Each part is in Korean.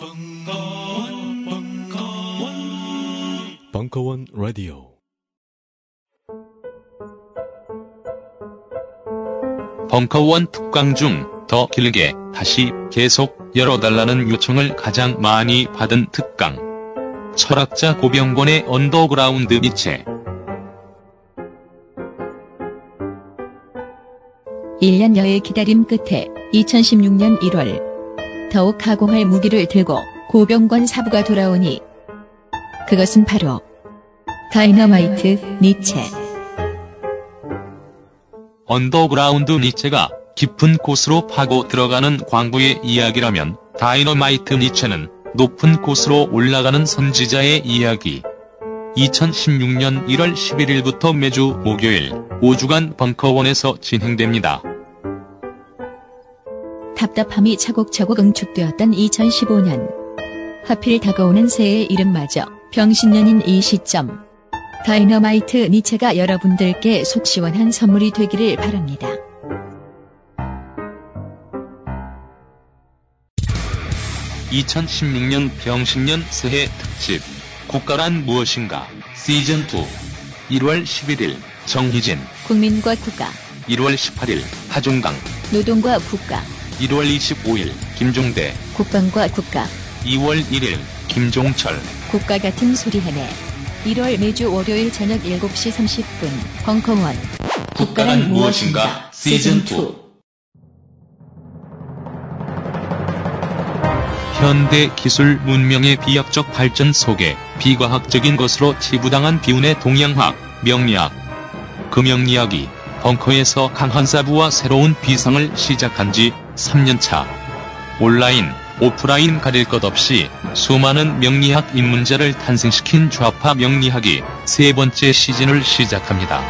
벙커원, 벙커원, 벙커원 라디오. 벙커원 특강 중 더 길게 다시 계속 열어달라는 요청을 가장 많이 받은 특강. 철학자 고병권의 언더그라운드 니체. 1년여의 기다림 끝에 2016년 1월 더욱 가공할 무기를 들고 고병권 사부가 돌아오니 그것은 바로 다이너마이트 니체. 언더그라운드 니체가 깊은 곳으로 파고 들어가는 광부의 이야기라면 다이너마이트 니체는 높은 곳으로 올라가는 선지자의 이야기. 2016년 1월 11일부터 매주 목요일 5주간 벙커원에서 진행됩니다. 답답함이 차곡차곡 응축되었던 2015년. 하필 다가오는 새해의 이름마저 병신년인 이 시점. 다이너마이트 니체가 여러분들께 속 시원한 선물이 되기를 바랍니다. (2016년) 병신년 새해 특집. 국가란 무엇인가? 시즌2 1월 11일 정희진. 국민과 국가, 1월 18일 하중강. 노동과 국가, 1월 25일 김종대 국방과 국가, 2월 1일 김종철. 국가 같은 소리 해내. 1월 매주 월요일 저녁 7시 30분 벙커원. 국가란 무엇인가? 시즌2 현대 기술 문명의 비약적 발전 속에 비과학적인 것으로 치부당한 비운의 동양학, 명리학. 그 명리학이 벙커에서 강한 사부와 새로운 비상을 시작한 지 3년차. 온라인, 오프라인 가릴 것 없이 수많은 명리학 입문자를 탄생시킨 좌파 명리학이 세 번째 시즌을 시작합니다.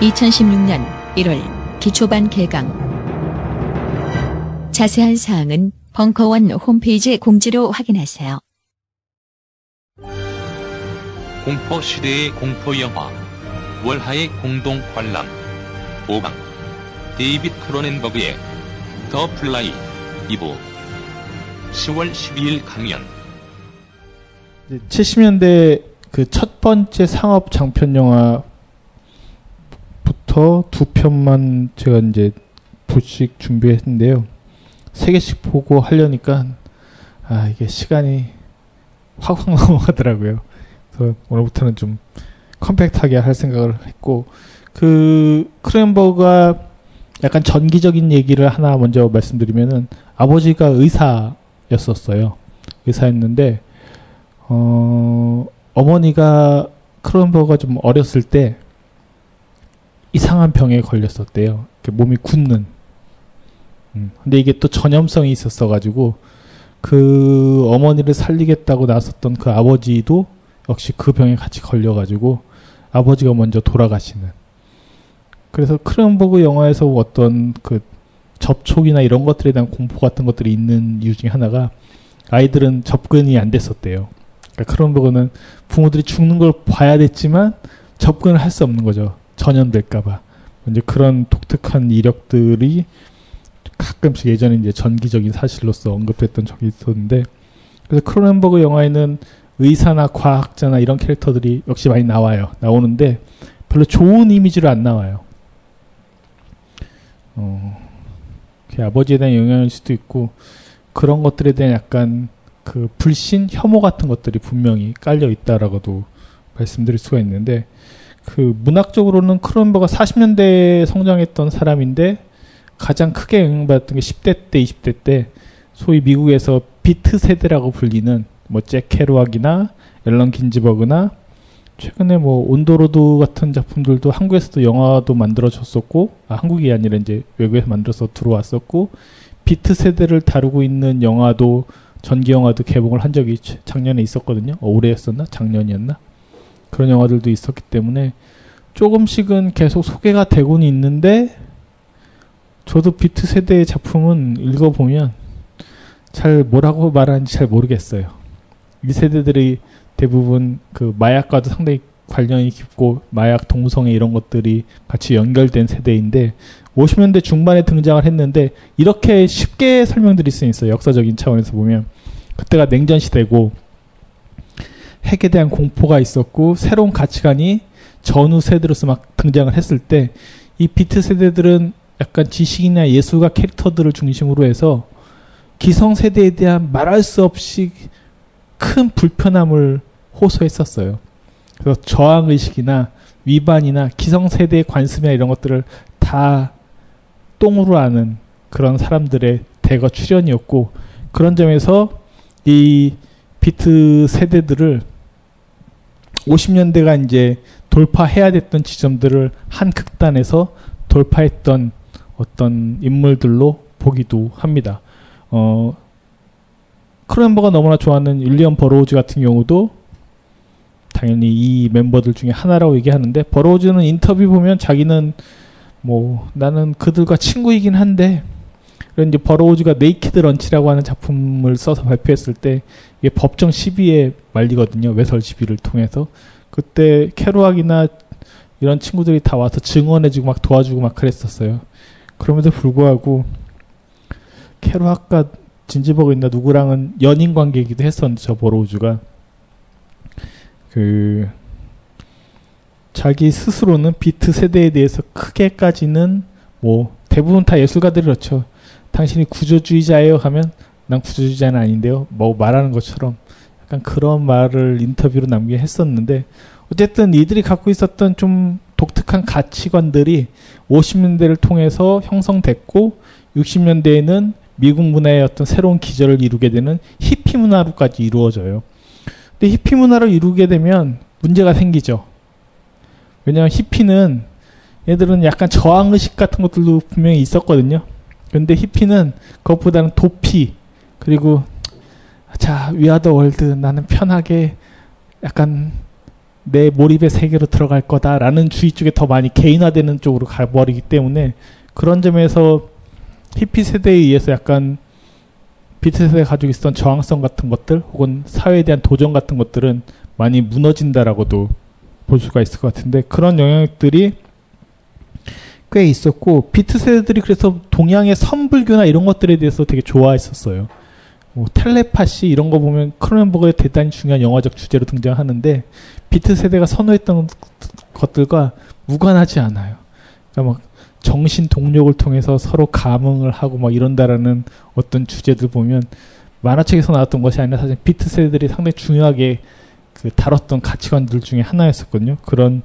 2016년 1월 기초반 개강 자세한 사항은 벙커원 홈페이지 공지로 확인하세요. 공포 시대의 공포 영화 월하의 공동 관람 5강 데이빗 크로넨버그의 The Fly 2부 10월 12일 강연 70년대 그 첫 번째 상업 장편 영화부터 두 편만 제가 이제 보씩 준비했는데요. 세 개씩 보고 하려니까 아 이게 시간이 확확 넘어가더라고요. 그래서 오늘부터는 좀 컴팩트하게 할 생각을 했고 그 크렌버가 약간 전기적인 얘기를 하나 먼저 말씀드리면은 아버지가 의사였었어요. 의사였는데 어 어머니가 크론버가 좀 어렸을 때 이상한 병에 걸렸었대요. 몸이 굳는. 음, 근데 이게 또 전염성이 있었어가지고 그 어머니를 살리겠다고 나섰던 그 아버지도 역시 그 병에 같이 걸려가지고 아버지가 먼저 돌아가시는. 그래서 크론버그 영화에서 어떤 그 접촉이나 이런 것들에 대한 공포 같은 것들이 있는 이유 중에 하나가 아이들은 접근이 안 됐었대요. 그러니까 크론버그는 부모들이 죽는 걸 봐야 됐지만 접근을 할 수 없는 거죠. 전염될까봐. 이제 그런 독특한 이력들이 가끔씩 예전에 이제 전기적인 사실로서 언급됐던 적이 있었는데 그래서 크로넨버그 영화에는 의사나 과학자나 이런 캐릭터들이 역시 많이 나와요. 나오는데 별로 좋은 이미지로 안 나와요. 어, 그 아버지에 대한 영향일 수도 있고 그런 것들에 대한 약간 그 불신, 혐오 같은 것들이 분명히 깔려 있다라고도 말씀드릴 수가 있는데 그 문학적으로는 크로넨버그가 40년대에 성장했던 사람인데 가장 크게 영향받았던 게 10대 때, 20대 때 소위 미국에서 비트 세대라고 불리는 뭐 잭 케루악이나 앨런 긴즈버그나 최근에 뭐 On the Road 같은 작품들도 한국에서도 영화도 만들어졌었고 아, 한국이 아니라 이제 외국에서 만들어서 들어왔었고 비트 세대를 다루고 있는 영화도 전기 영화도 개봉을 한 적이 작년에 있었거든요. 어, 올해였었나? 작년이었나? 그런 영화들도 있었기 때문에 조금씩은 계속 소개가 되고는 있는데 저도 비트 세대의 작품은 읽어보면 잘 뭐라고 말하는지 잘 모르겠어요. 이 세대들이 대부분 그 마약과도 상당히 관련이 깊고 마약 동성애 이런 것들이 같이 연결된 세대인데 50년대 중반에 등장을 했는데 이렇게 쉽게 설명드릴 수 있어요. 역사적인 차원에서 보면 그때가 냉전 시대고 핵에 대한 공포가 있었고 새로운 가치관이 전후 세대로서 막 등장을 했을 때 이 비트 세대들은 약간 지식이나 예술가 캐릭터들을 중심으로 해서 기성 세대에 대한 말할 수 없이 큰 불편함을 호소했었어요. 그래서 저항 의식이나 위반이나 기성 세대의 관습이나 이런 것들을 다 똥으로 아는 그런 사람들의 대거 출현이었고 그런 점에서 이 비트 세대들을 50년대가 이제 돌파해야 됐던 지점들을 한 극단에서 돌파했던 어떤 인물들로 보기도 합니다. 어, 크로넨버그가 너무나 좋아하는 윌리엄 버로우즈 같은 경우도 당연히 이 멤버들 중에 하나라고 얘기하는데 버로우즈는 인터뷰 보면 자기는 뭐 나는 그들과 친구이긴 한데 그런 이제 버로우즈가 Naked Lunch라고 하는 작품을 써서 발표했을 때 이게 법정 시비에 말리거든요 외설 시비를 통해서 그때 케루악이나 이런 친구들이 다 와서 증언해주고 막 도와주고 막 그랬었어요. 그럼에도 불구하고 케루악과 긴즈버그였나 누구랑은 연인 관계이기도 했었는데 저 버로우즈가 그 자기 스스로는 비트 세대에 대해서 크게까지는 뭐 대부분 다 예술가들이 그렇죠. 당신이 구조주의자예요 하면 난 구조주의자는 아닌데요. 뭐 말하는 것처럼 약간 그런 말을 인터뷰로 남기게 했었는데 어쨌든 이들이 갖고 있었던 좀 독특한 가치관들이 50년대를 통해서 형성됐고 60년대에는 미국 문화의 어떤 새로운 기절을 이루게 되는 히피 문화로까지 이루어져요. 근데 히피 문화를 이루게 되면 문제가 생기죠. 왜냐하면 히피는 얘들은 약간 저항 의식 같은 것들도 분명히 있었거든요. 근데 히피는 그것보다는 도피 그리고 자 위아더 월드 나는 편하게 약간 내 몰입의 세계로 들어갈 거다라는 주의 쪽에 더 많이 개인화되는 쪽으로 가버리기 때문에 그런 점에서 히피 세대에 의해서 약간 비트 세대가 가지고 있었던 저항성 같은 것들 혹은 사회에 대한 도전 같은 것들은 많이 무너진다라고도 볼 수가 있을 것 같은데 그런 영향들이 꽤 있었고 비트 세대들이 그래서 동양의 선불교나 이런 것들에 대해서 되게 좋아했었어요. 뭐 텔레파시 이런 거 보면 크로넨버그의 대단히 중요한 영화적 주제로 등장하는데 비트 세대가 선호했던 것들과 무관하지 않아요. 그러니까 막 정신 동력을 통해서 서로 감흥을 하고 막 이런다라는 어떤 주제들 보면 만화책에서 나왔던 것이 아니라 사실 비트 세대들이 상당히 중요하게 그 다뤘던 가치관들 중에 하나였었거든요. 그런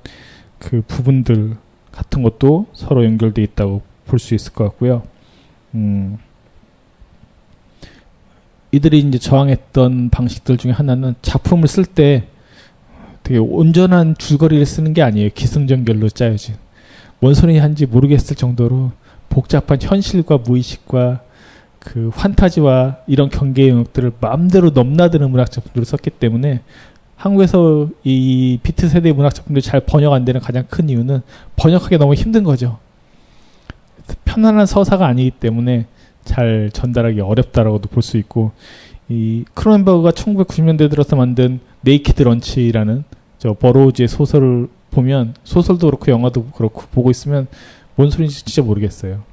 그 부분들 같은 것도 서로 연결돼 있다고 볼 수 있을 것 같고요. 음. 이들이 이제 저항했던 방식들 중에 하나는 작품을 쓸 때 되게 온전한 줄거리를 쓰는 게 아니에요. 기승전결로 짜여진. 뭔 소리 한지 모르겠을 정도로 복잡한 현실과 무의식과 그 환타지와 이런 경계의 영역들을 마음대로 넘나드는 문학 작품들을 썼기 때문에 한국에서 이 비트 세대 문학 작품들이 잘 번역 안 되는 가장 큰 이유는 번역하기 너무 힘든 거죠. 편안한 서사가 아니기 때문에 잘 전달하기 어렵다라고도 볼 수 있고 이 크로넨버그가 1990년대 들어서 만든 Naked Lunch라는 저 버로우즈의 소설을 보면 소설도 그렇고 영화도 그렇고 보고 있으면 뭔 소리인지 진짜 모르겠어요.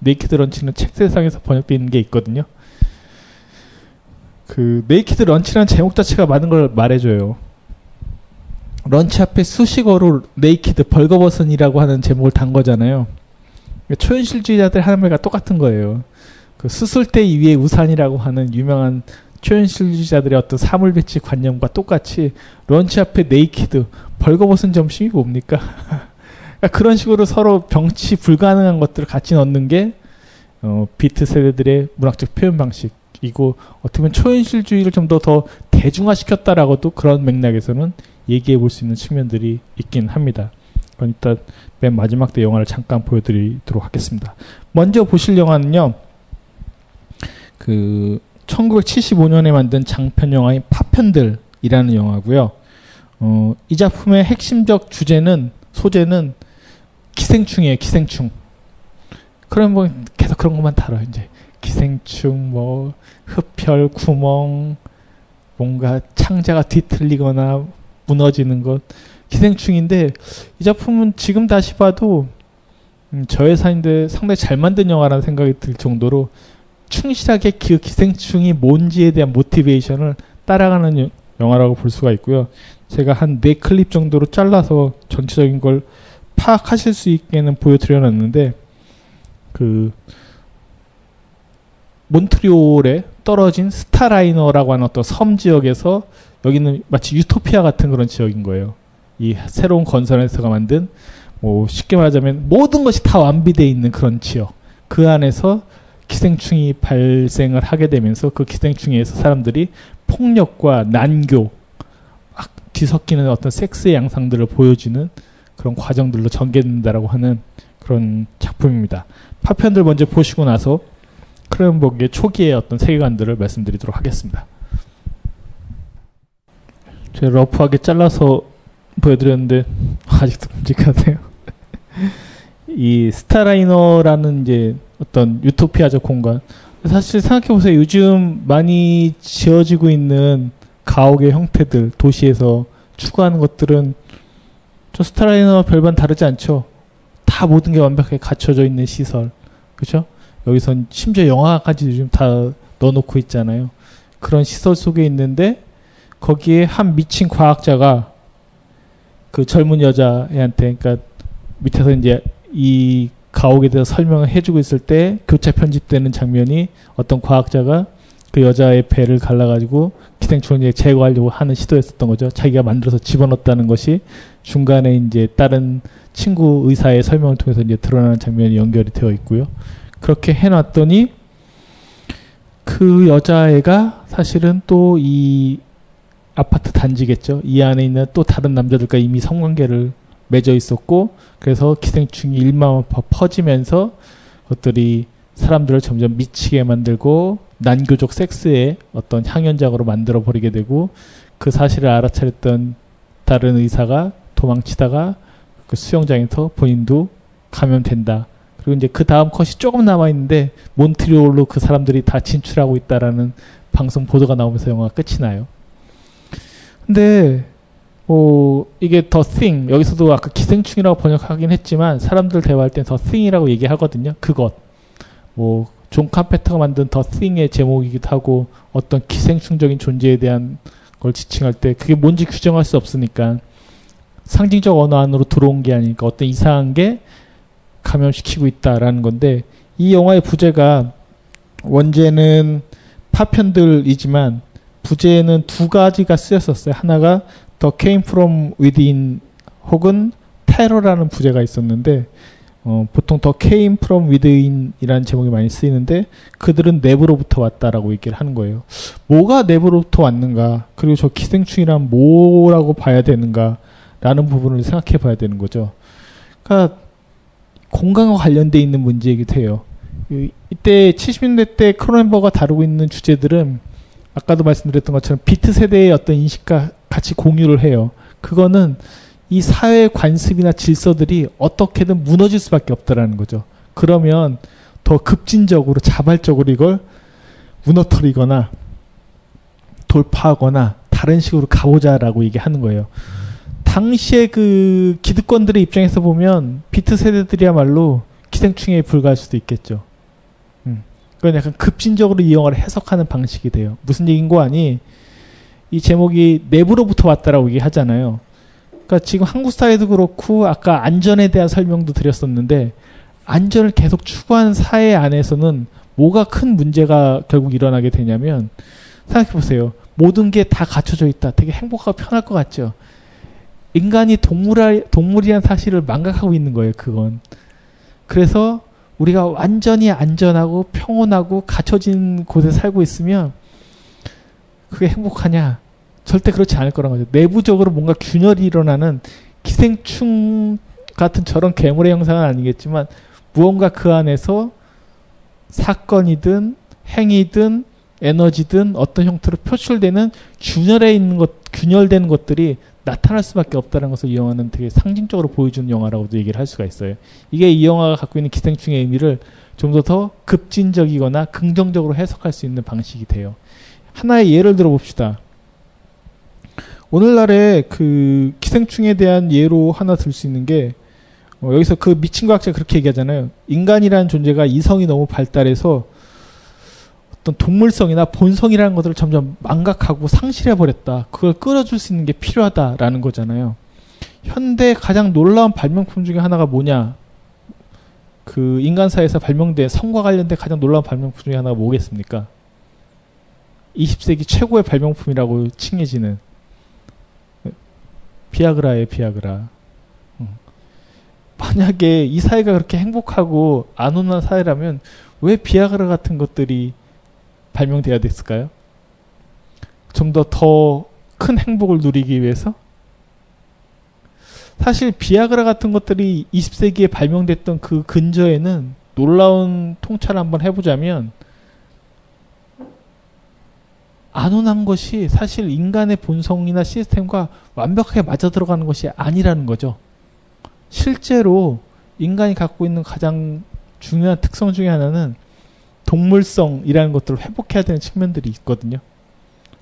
Naked Lunch는 책 세상에서 있는 게 있거든요. 그 Naked Lunch라는 제목 자체가 많은 걸 말해줘요. lunch 앞에 수식어로 naked 벌거벗은이라고 하는 제목을 단 거잖아요. 초현실주의자들 하는 말과 똑같은 거예요. 그 수술대 위에 우산이라고 하는 유명한 초현실주의자들의 어떤 사물 배치 관념과 똑같이 lunch 앞에 naked 벌거벗은 점심이 뭡니까? 그러니까 그런 식으로 서로 병치 불가능한 것들을 같이 넣는 게 어, 비트 세대들의 문학적 표현 방식이고 어떻게 보면 초현실주의를 좀 더더 대중화시켰다라고도 그런 맥락에서는 얘기해 볼 수 있는 측면들이 있긴 합니다. 그럼 일단 맨 마지막 때 영화를 잠깐 보여드리도록 하겠습니다. 먼저 보실 영화는요. 그 1975년에 만든 장편 영화인 파편들이라는 영화고요. 어, 이 작품의 핵심적 주제는 소재는 기생충이에요. 기생충. 그럼 뭐 계속 그런 것만 다뤄 이제 기생충 뭐 흡혈 구멍 뭔가 창자가 뒤틀리거나 무너지는 것 기생충인데 이 작품은 지금 다시 봐도 음, 저예산인데 상당히 잘 만든 영화라는 생각이 들 정도로 충실하게 그 기생충이 뭔지에 대한 모티베이션을 따라가는 여- 영화라고 볼 수가 있고요. 제가 한 네 클립 정도로 잘라서 전체적인 걸 파악하실 수 있게는 보여드려놨는데 그 몬트리올에 떨어진 스타라이너라고 하는 어떤 섬 지역에서 여기는 마치 유토피아 같은 그런 지역인 거예요. 이 새로운 건설회사가 만든 뭐 쉽게 말하자면 모든 것이 다 완비되어 있는 그런 지역. 그 안에서 기생충이 발생을 하게 되면서 그 기생충에서 사람들이 폭력과 난교, 막 뒤섞이는 어떤 섹스의 양상들을 보여주는 그런 과정들로 전개된다라고 하는 그런 작품입니다. 파편들 먼저 보시고 나서 크로넨버그의 초기의 어떤 세계관들을 말씀드리도록 하겠습니다. 제가 rough하게 잘라서 보여드렸는데 아직도 끔찍하네요. 이 스타라이너라는 이제 어떤 유토피아적 공간. 사실 생각해 보세요. 요즘 많이 지어지고 있는 가옥의 형태들 도시에서 추구하는 것들은 저 스타라이너 별반 다르지 않죠. 다 모든 게 완벽하게 갖춰져 있는 시설, 그렇죠? 여기선 심지어 영화까지 요즘 다 넣어놓고 있잖아요. 그런 시설 속에 있는데 거기에 한 미친 과학자가 그 젊은 여자애한테 그러니까 밑에서 이제 이 가옥에 대해서 설명을 해주고 있을 때 교차 편집되는 장면이 어떤 과학자가 그 여자의 배를 갈라가지고 기생충을 이제 제거하려고 하는 시도였었던 거죠. 자기가 만들어서 집어넣었다는 것이 중간에 이제 다른 친구 의사의 설명을 통해서 이제 드러나는 장면이 연결이 되어 있고요. 그렇게 해놨더니 그 여자애가 사실은 또 이 아파트 단지겠죠. 이 안에 있는 또 다른 남자들과 이미 성관계를 맺어 있었고 그래서 기생충이 일마만 퍼지면서 것들이 사람들을 점점 미치게 만들고 난교적 섹스의 어떤 향연작으로 만들어 버리게 되고 그 사실을 알아차렸던 다른 의사가 도망치다가 그 수영장에서 본인도 감염된다. 그리고 이제 그 다음 컷이 조금 남아 있는데 몬트리올로 그 사람들이 다 진출하고 있다라는 방송 보도가 나오면서 영화가 끝이 나요. 근데 어, 이게 the thing 여기서도 아까 기생충이라고 번역하긴 했지만 사람들 대화할 땐 the thing이라고 얘기하거든요. 그것 뭐 존 카펜터가 만든 The Thing의 제목이기도 하고 어떤 기생충적인 존재에 대한 걸 지칭할 때 그게 뭔지 규정할 수 없으니까 상징적 언어 안으로 들어온 게 아니니까 어떤 이상한 게 감염시키고 있다라는 건데 이 영화의 부제가 원제는 파편들이지만 부제는 두 가지가 쓰였었어요. 하나가 The Came From Within 혹은 테러라는 부제가 있었는데 어, 보통 The Came From Within이라는 제목이 많이 쓰이는데 그들은 내부로부터 왔다라고 얘기를 하는 거예요. 뭐가 내부로부터 왔는가 그리고 저 기생충이란 뭐라고 봐야 되는가 라는 부분을 생각해 봐야 되는 거죠. 그러니까 공간과 관련돼 있는 문제이기도 해요. 이- 이때 70년대 때 크로넨버가 다루고 있는 주제들은 아까도 말씀드렸던 것처럼 비트 세대의 어떤 인식과 같이 공유를 해요. 그거는 이 사회 관습이나 질서들이 어떻게든 무너질 수밖에 없다라는 거죠. 그러면 더 급진적으로 자발적으로 이걸 무너뜨리거나 돌파하거나 다른 식으로 가보자라고 얘기하는 거예요. 당시에 그 기득권들의 입장에서 보면 비트 세대들이야말로 기생충에 불과할 수도 있겠죠. 음. 그건 약간 급진적으로 이 영화를 해석하는 방식이 돼요. 무슨 얘기인 거 아니? 이 제목이 내부로부터 왔다라고 얘기하잖아요. 그러니까 지금 한국 사회도 그렇고 아까 안전에 대한 설명도 드렸었는데 안전을 계속 추구하는 사회 안에서는 뭐가 큰 문제가 결국 일어나게 되냐면 생각해 보세요. 모든 게 다 갖춰져 있다. 되게 행복하고 편할 것 같죠. 인간이 동물아, 동물이란 사실을 망각하고 있는 거예요. 그건. 그래서 우리가 완전히 안전하고 평온하고 갖춰진 곳에 살고 있으면 그게 행복하냐? 절대 그렇지 않을 거란 거죠. 내부적으로 뭔가 균열이 일어나는 기생충 같은 저런 괴물의 형상은 아니겠지만 무언가 그 안에서 사건이든 행위든 에너지든 어떤 형태로 표출되는 균열에 있는 것, 균열되는 것들이 나타날 수밖에 없다는 것을 이 영화는 되게 상징적으로 보여주는 영화라고도 얘기를 할 수가 있어요. 이게 이 영화가 갖고 있는 기생충의 의미를 좀 더 더 급진적이거나 긍정적으로 해석할 수 있는 방식이 돼요. 하나의 예를 들어 봅시다. 오늘날에 그 기생충에 대한 예로 하나 들 수 있는 게 어, 여기서 그 미친 과학자 그렇게 얘기하잖아요. 인간이라는 존재가 이성이 너무 발달해서 어떤 동물성이나 본성이라는 것들을 점점 망각하고 상실해 버렸다. 그걸 끌어줄 수 있는 게 필요하다라는 거잖아요. 현대 가장 놀라운 발명품 중에 하나가 뭐냐? 그 인간사에서 발명된 성과 관련된 가장 놀라운 발명품 중에 하나가 뭐겠습니까? 20세기 최고의 발명품이라고 칭해지는 비아그라의 비아그라. 음. 만약에 이 사회가 그렇게 행복하고 안온한 사회라면 왜 비아그라 같은 것들이 발명돼야 됐을까요? 좀 더 더 큰 행복을 누리기 위해서? 사실 비아그라 같은 것들이 20세기에 발명됐던 그 근저에는 놀라운 통찰을 한번 해보자면 안온한 것이 사실 인간의 본성이나 시스템과 완벽하게 맞아 들어가는 것이 아니라는 거죠. 실제로 인간이 갖고 있는 가장 중요한 특성 중에 하나는 동물성이라는 것들을 회복해야 되는 측면들이 있거든요.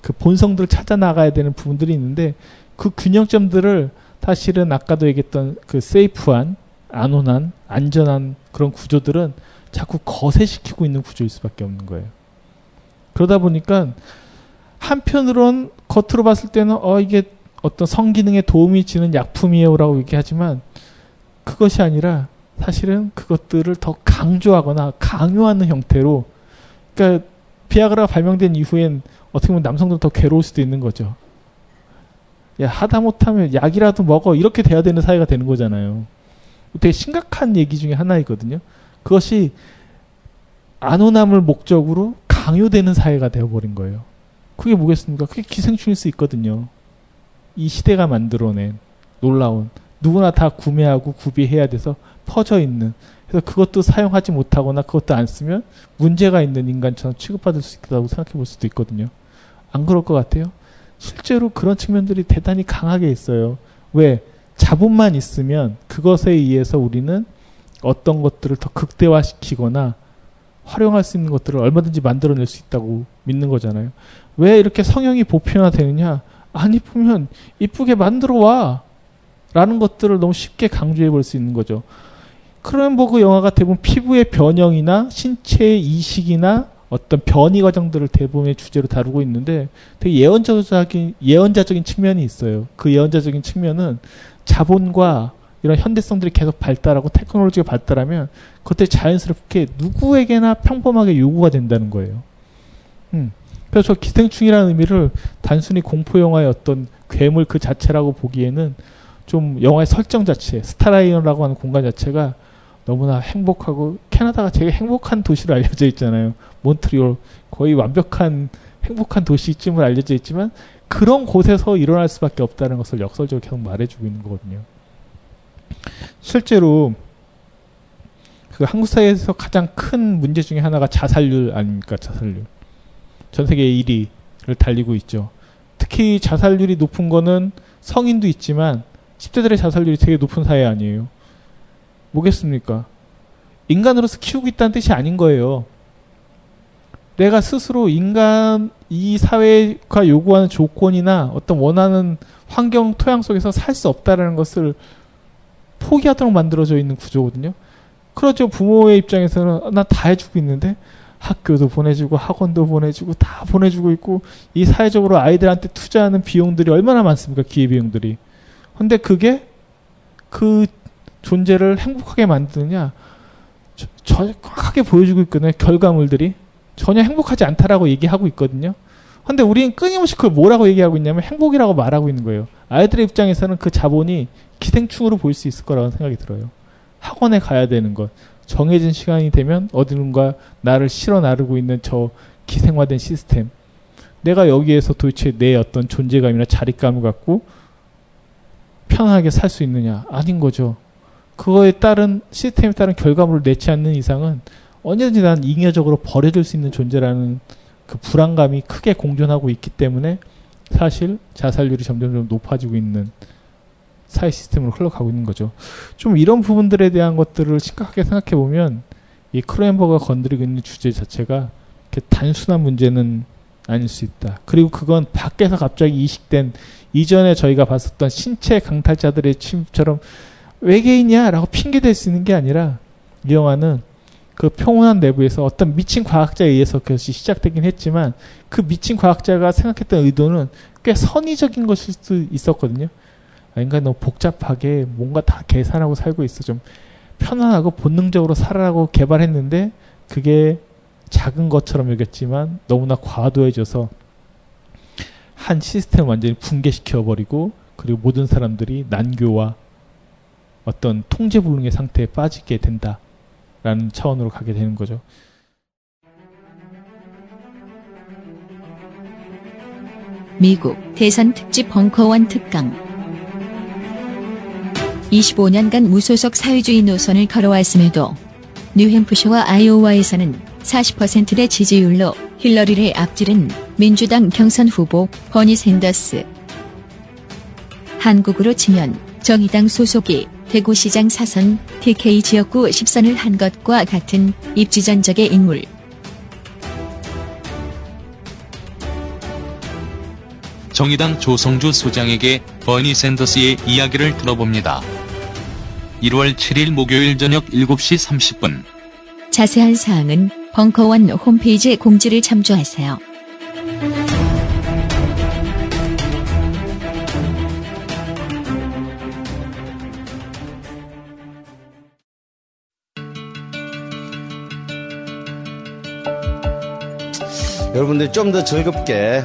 그 본성들을 찾아 나가야 되는 부분들이 있는데 그 균형점들을 사실은 아까도 얘기했던 그 세이프한 안온한 안전한 그런 구조들은 자꾸 거세시키고 있는 구조일 수밖에 없는 거예요. 그러다 보니까 한편으론 겉으로 봤을 때는 어 이게 어떤 성기능에 도움이 주는 약품이에요라고 얘기하지만 그것이 아니라 사실은 그것들을 더 강조하거나 강요하는 형태로 그러니까 비아그라가 발명된 이후엔 어떻게 보면 남성들 더 괴로울 수도 있는 거죠. 야 하다 못하면 약이라도 먹어 이렇게 돼야 되는 사회가 되는 거잖아요. 되게 심각한 얘기 중에 하나이거든요. 그것이 안온함을 목적으로 강요되는 사회가 되어버린 거예요. 그게 뭐겠습니까? 그게 기생충일 수 있거든요. 이 시대가 만들어낸 놀라운 누구나 다 구매하고 구비해야 돼서 퍼져 있는 그래서 그것도 사용하지 못하거나 그것도 안 쓰면 문제가 있는 인간처럼 취급받을 수 있다고 생각해 볼 수도 있거든요. 안 그럴 것 같아요? 실제로 그런 측면들이 대단히 강하게 있어요. 왜? 자본만 있으면 그것에 의해서 우리는 어떤 것들을 더 극대화시키거나 활용할 수 있는 것들을 얼마든지 만들어낼 수 있다고 믿는 거잖아요. 왜 이렇게 성형이 보편화되느냐? 안 이쁘면 이쁘게 만들어 와. 라는 것들을 너무 쉽게 강조해 볼 수 있는 거죠. 크로넨버그 영화가 대부분 피부의 변형이나 신체의 이식이나 어떤 변이 과정들을 대부분의 주제로 다루고 있는데 되게 예언자적인 예언자적인 측면이 있어요. 그 예언자적인 측면은 자본과 이런 현대성들이 계속 발달하고 테크놀로지가 발달하면 그것들이 자연스럽게 누구에게나 평범하게 요구가 된다는 거예요. 음. 그래서 저 기생충이라는 의미를 단순히 공포 영화의 어떤 괴물 그 자체라고 보기에는 좀 영화의 설정 자체, 스타라이너라고 하는 공간 자체가 너무나 행복하고 캐나다가 되게 행복한 도시로 알려져 있잖아요. 몬트리올 거의 완벽한 행복한 도시쯤을 알려져 있지만 그런 곳에서 일어날 수밖에 없다는 것을 역설적으로 계속 말해주고 있는 거거든요. 실제로 그 한국 사회에서 가장 큰 문제 중에 하나가 자살률 아닙니까? 자살률. 전 세계 1위를 달리고 있죠. 특히 자살률이 높은 거는 성인도 있지만 10대들의 자살률이 되게 높은 사회 아니에요. 뭐겠습니까? 인간으로서 키우고 있다는 뜻이 아닌 거예요. 내가 스스로 인간 이 사회가 요구하는 조건이나 어떤 원하는 환경 토양 속에서 살 수 없다라는 것을 포기하도록 만들어져 있는 구조거든요. 그렇죠. 부모의 입장에서는 나 다 해주고 있는데 학교도 보내주고 학원도 보내주고 다 보내주고 있고 이 사회적으로 아이들한테 투자하는 비용들이 얼마나 많습니까? 기회 비용들이. 근데 그게 그 존재를 행복하게 만드느냐 정확하게 보여주고 있거든요. 결과물들이 전혀 행복하지 않다라고 얘기하고 있거든요. 근데 우리는 끊임없이 그걸 뭐라고 얘기하고 있냐면 행복이라고 말하고 있는 거예요. 아이들의 입장에서는 그 자본이 기생충으로 보일 수 있을 거라고 생각이 들어요. 학원에 가야 되는 것. 정해진 시간이 되면 어디론가 나를 실어 나르고 있는 저 기생화된 시스템. 내가 여기에서 도대체 내 어떤 존재감이나 자립감을 갖고 편하게 살 수 있느냐? 아닌 거죠. 그거에 따른 시스템에 따른 결과물을 내지 않는 이상은 언제든지 난 잉여적으로 버려질 수 있는 존재라는 그 불안감이 크게 공존하고 있기 때문에 사실 자살률이 점점 높아지고 있는 사회 시스템으로 흘러가고 있는 거죠. 좀 이런 부분들에 대한 것들을 심각하게 생각해 보면 이 크로엔버가 건드리고 있는 주제 자체가 이렇게 단순한 문제는 아닐 수 있다. 그리고 그건 밖에서 갑자기 이식된 이전에 저희가 봤었던 신체 강탈자들의 침처럼 외계인이야 라고 핑계 댈 수 있는 게 아니라 이 영화는 그 평온한 내부에서 어떤 미친 과학자에 의해서 그것이 시작되긴 했지만 그 미친 과학자가 생각했던 의도는 꽤 선의적인 것일 수 있었거든요. 아, 인간 너무 복잡하게 뭔가 다 계산하고 살고 있어 좀 편안하고 본능적으로 살아라고 개발했는데 그게 작은 것처럼 여겼지만 너무나 과도해져서 한 시스템을 완전히 붕괴시켜 버리고 그리고 모든 사람들이 난교와 어떤 통제 불능의 상태에 빠지게 된다라는 차원으로 가게 되는 거죠. 미국 대선 특집 벙커원 특강 25년간 무소속 사회주의 노선을 걸어왔음에도 뉴햄프셔와 아이오와에서는 40%의 지지율로 힐러리를 앞지른 민주당 경선 후보 버니 샌더스. 한국으로 치면 정의당 소속이 대구시장 사선 TK 지역구 10선을 한 것과 같은 입지전적의 인물 정의당 조성주 소장에게 버니 샌더스의 이야기를 들어봅니다. 1월 7일 목요일 저녁 7시 30분. 자세한 사항은 벙커원 홈페이지 공지를 참조하세요. 여러분들이 좀더 즐겁게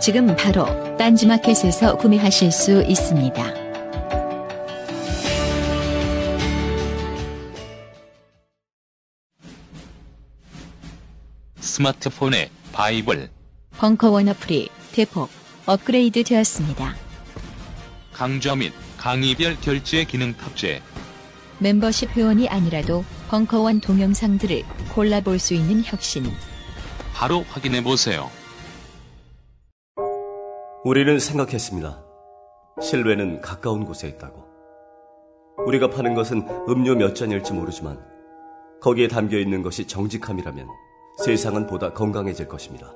지금 바로 딴지마켓에서 구매하실 수 있습니다. 스마트폰에 바이블, 벙커원 어플이 대폭 업그레이드 되었습니다. 강좌 및 강의별 결제 기능 탑재. 멤버십 회원이 아니라도 벙커원 동영상들을 골라볼 수 있는 혁신. 바로 확인해 보세요. 우리는 생각했습니다. 실외는 가까운 곳에 있다고. 우리가 파는 것은 음료 몇 잔일지 모르지만 거기에 담겨 있는 것이 정직함이라면 세상은 보다 건강해질 것입니다.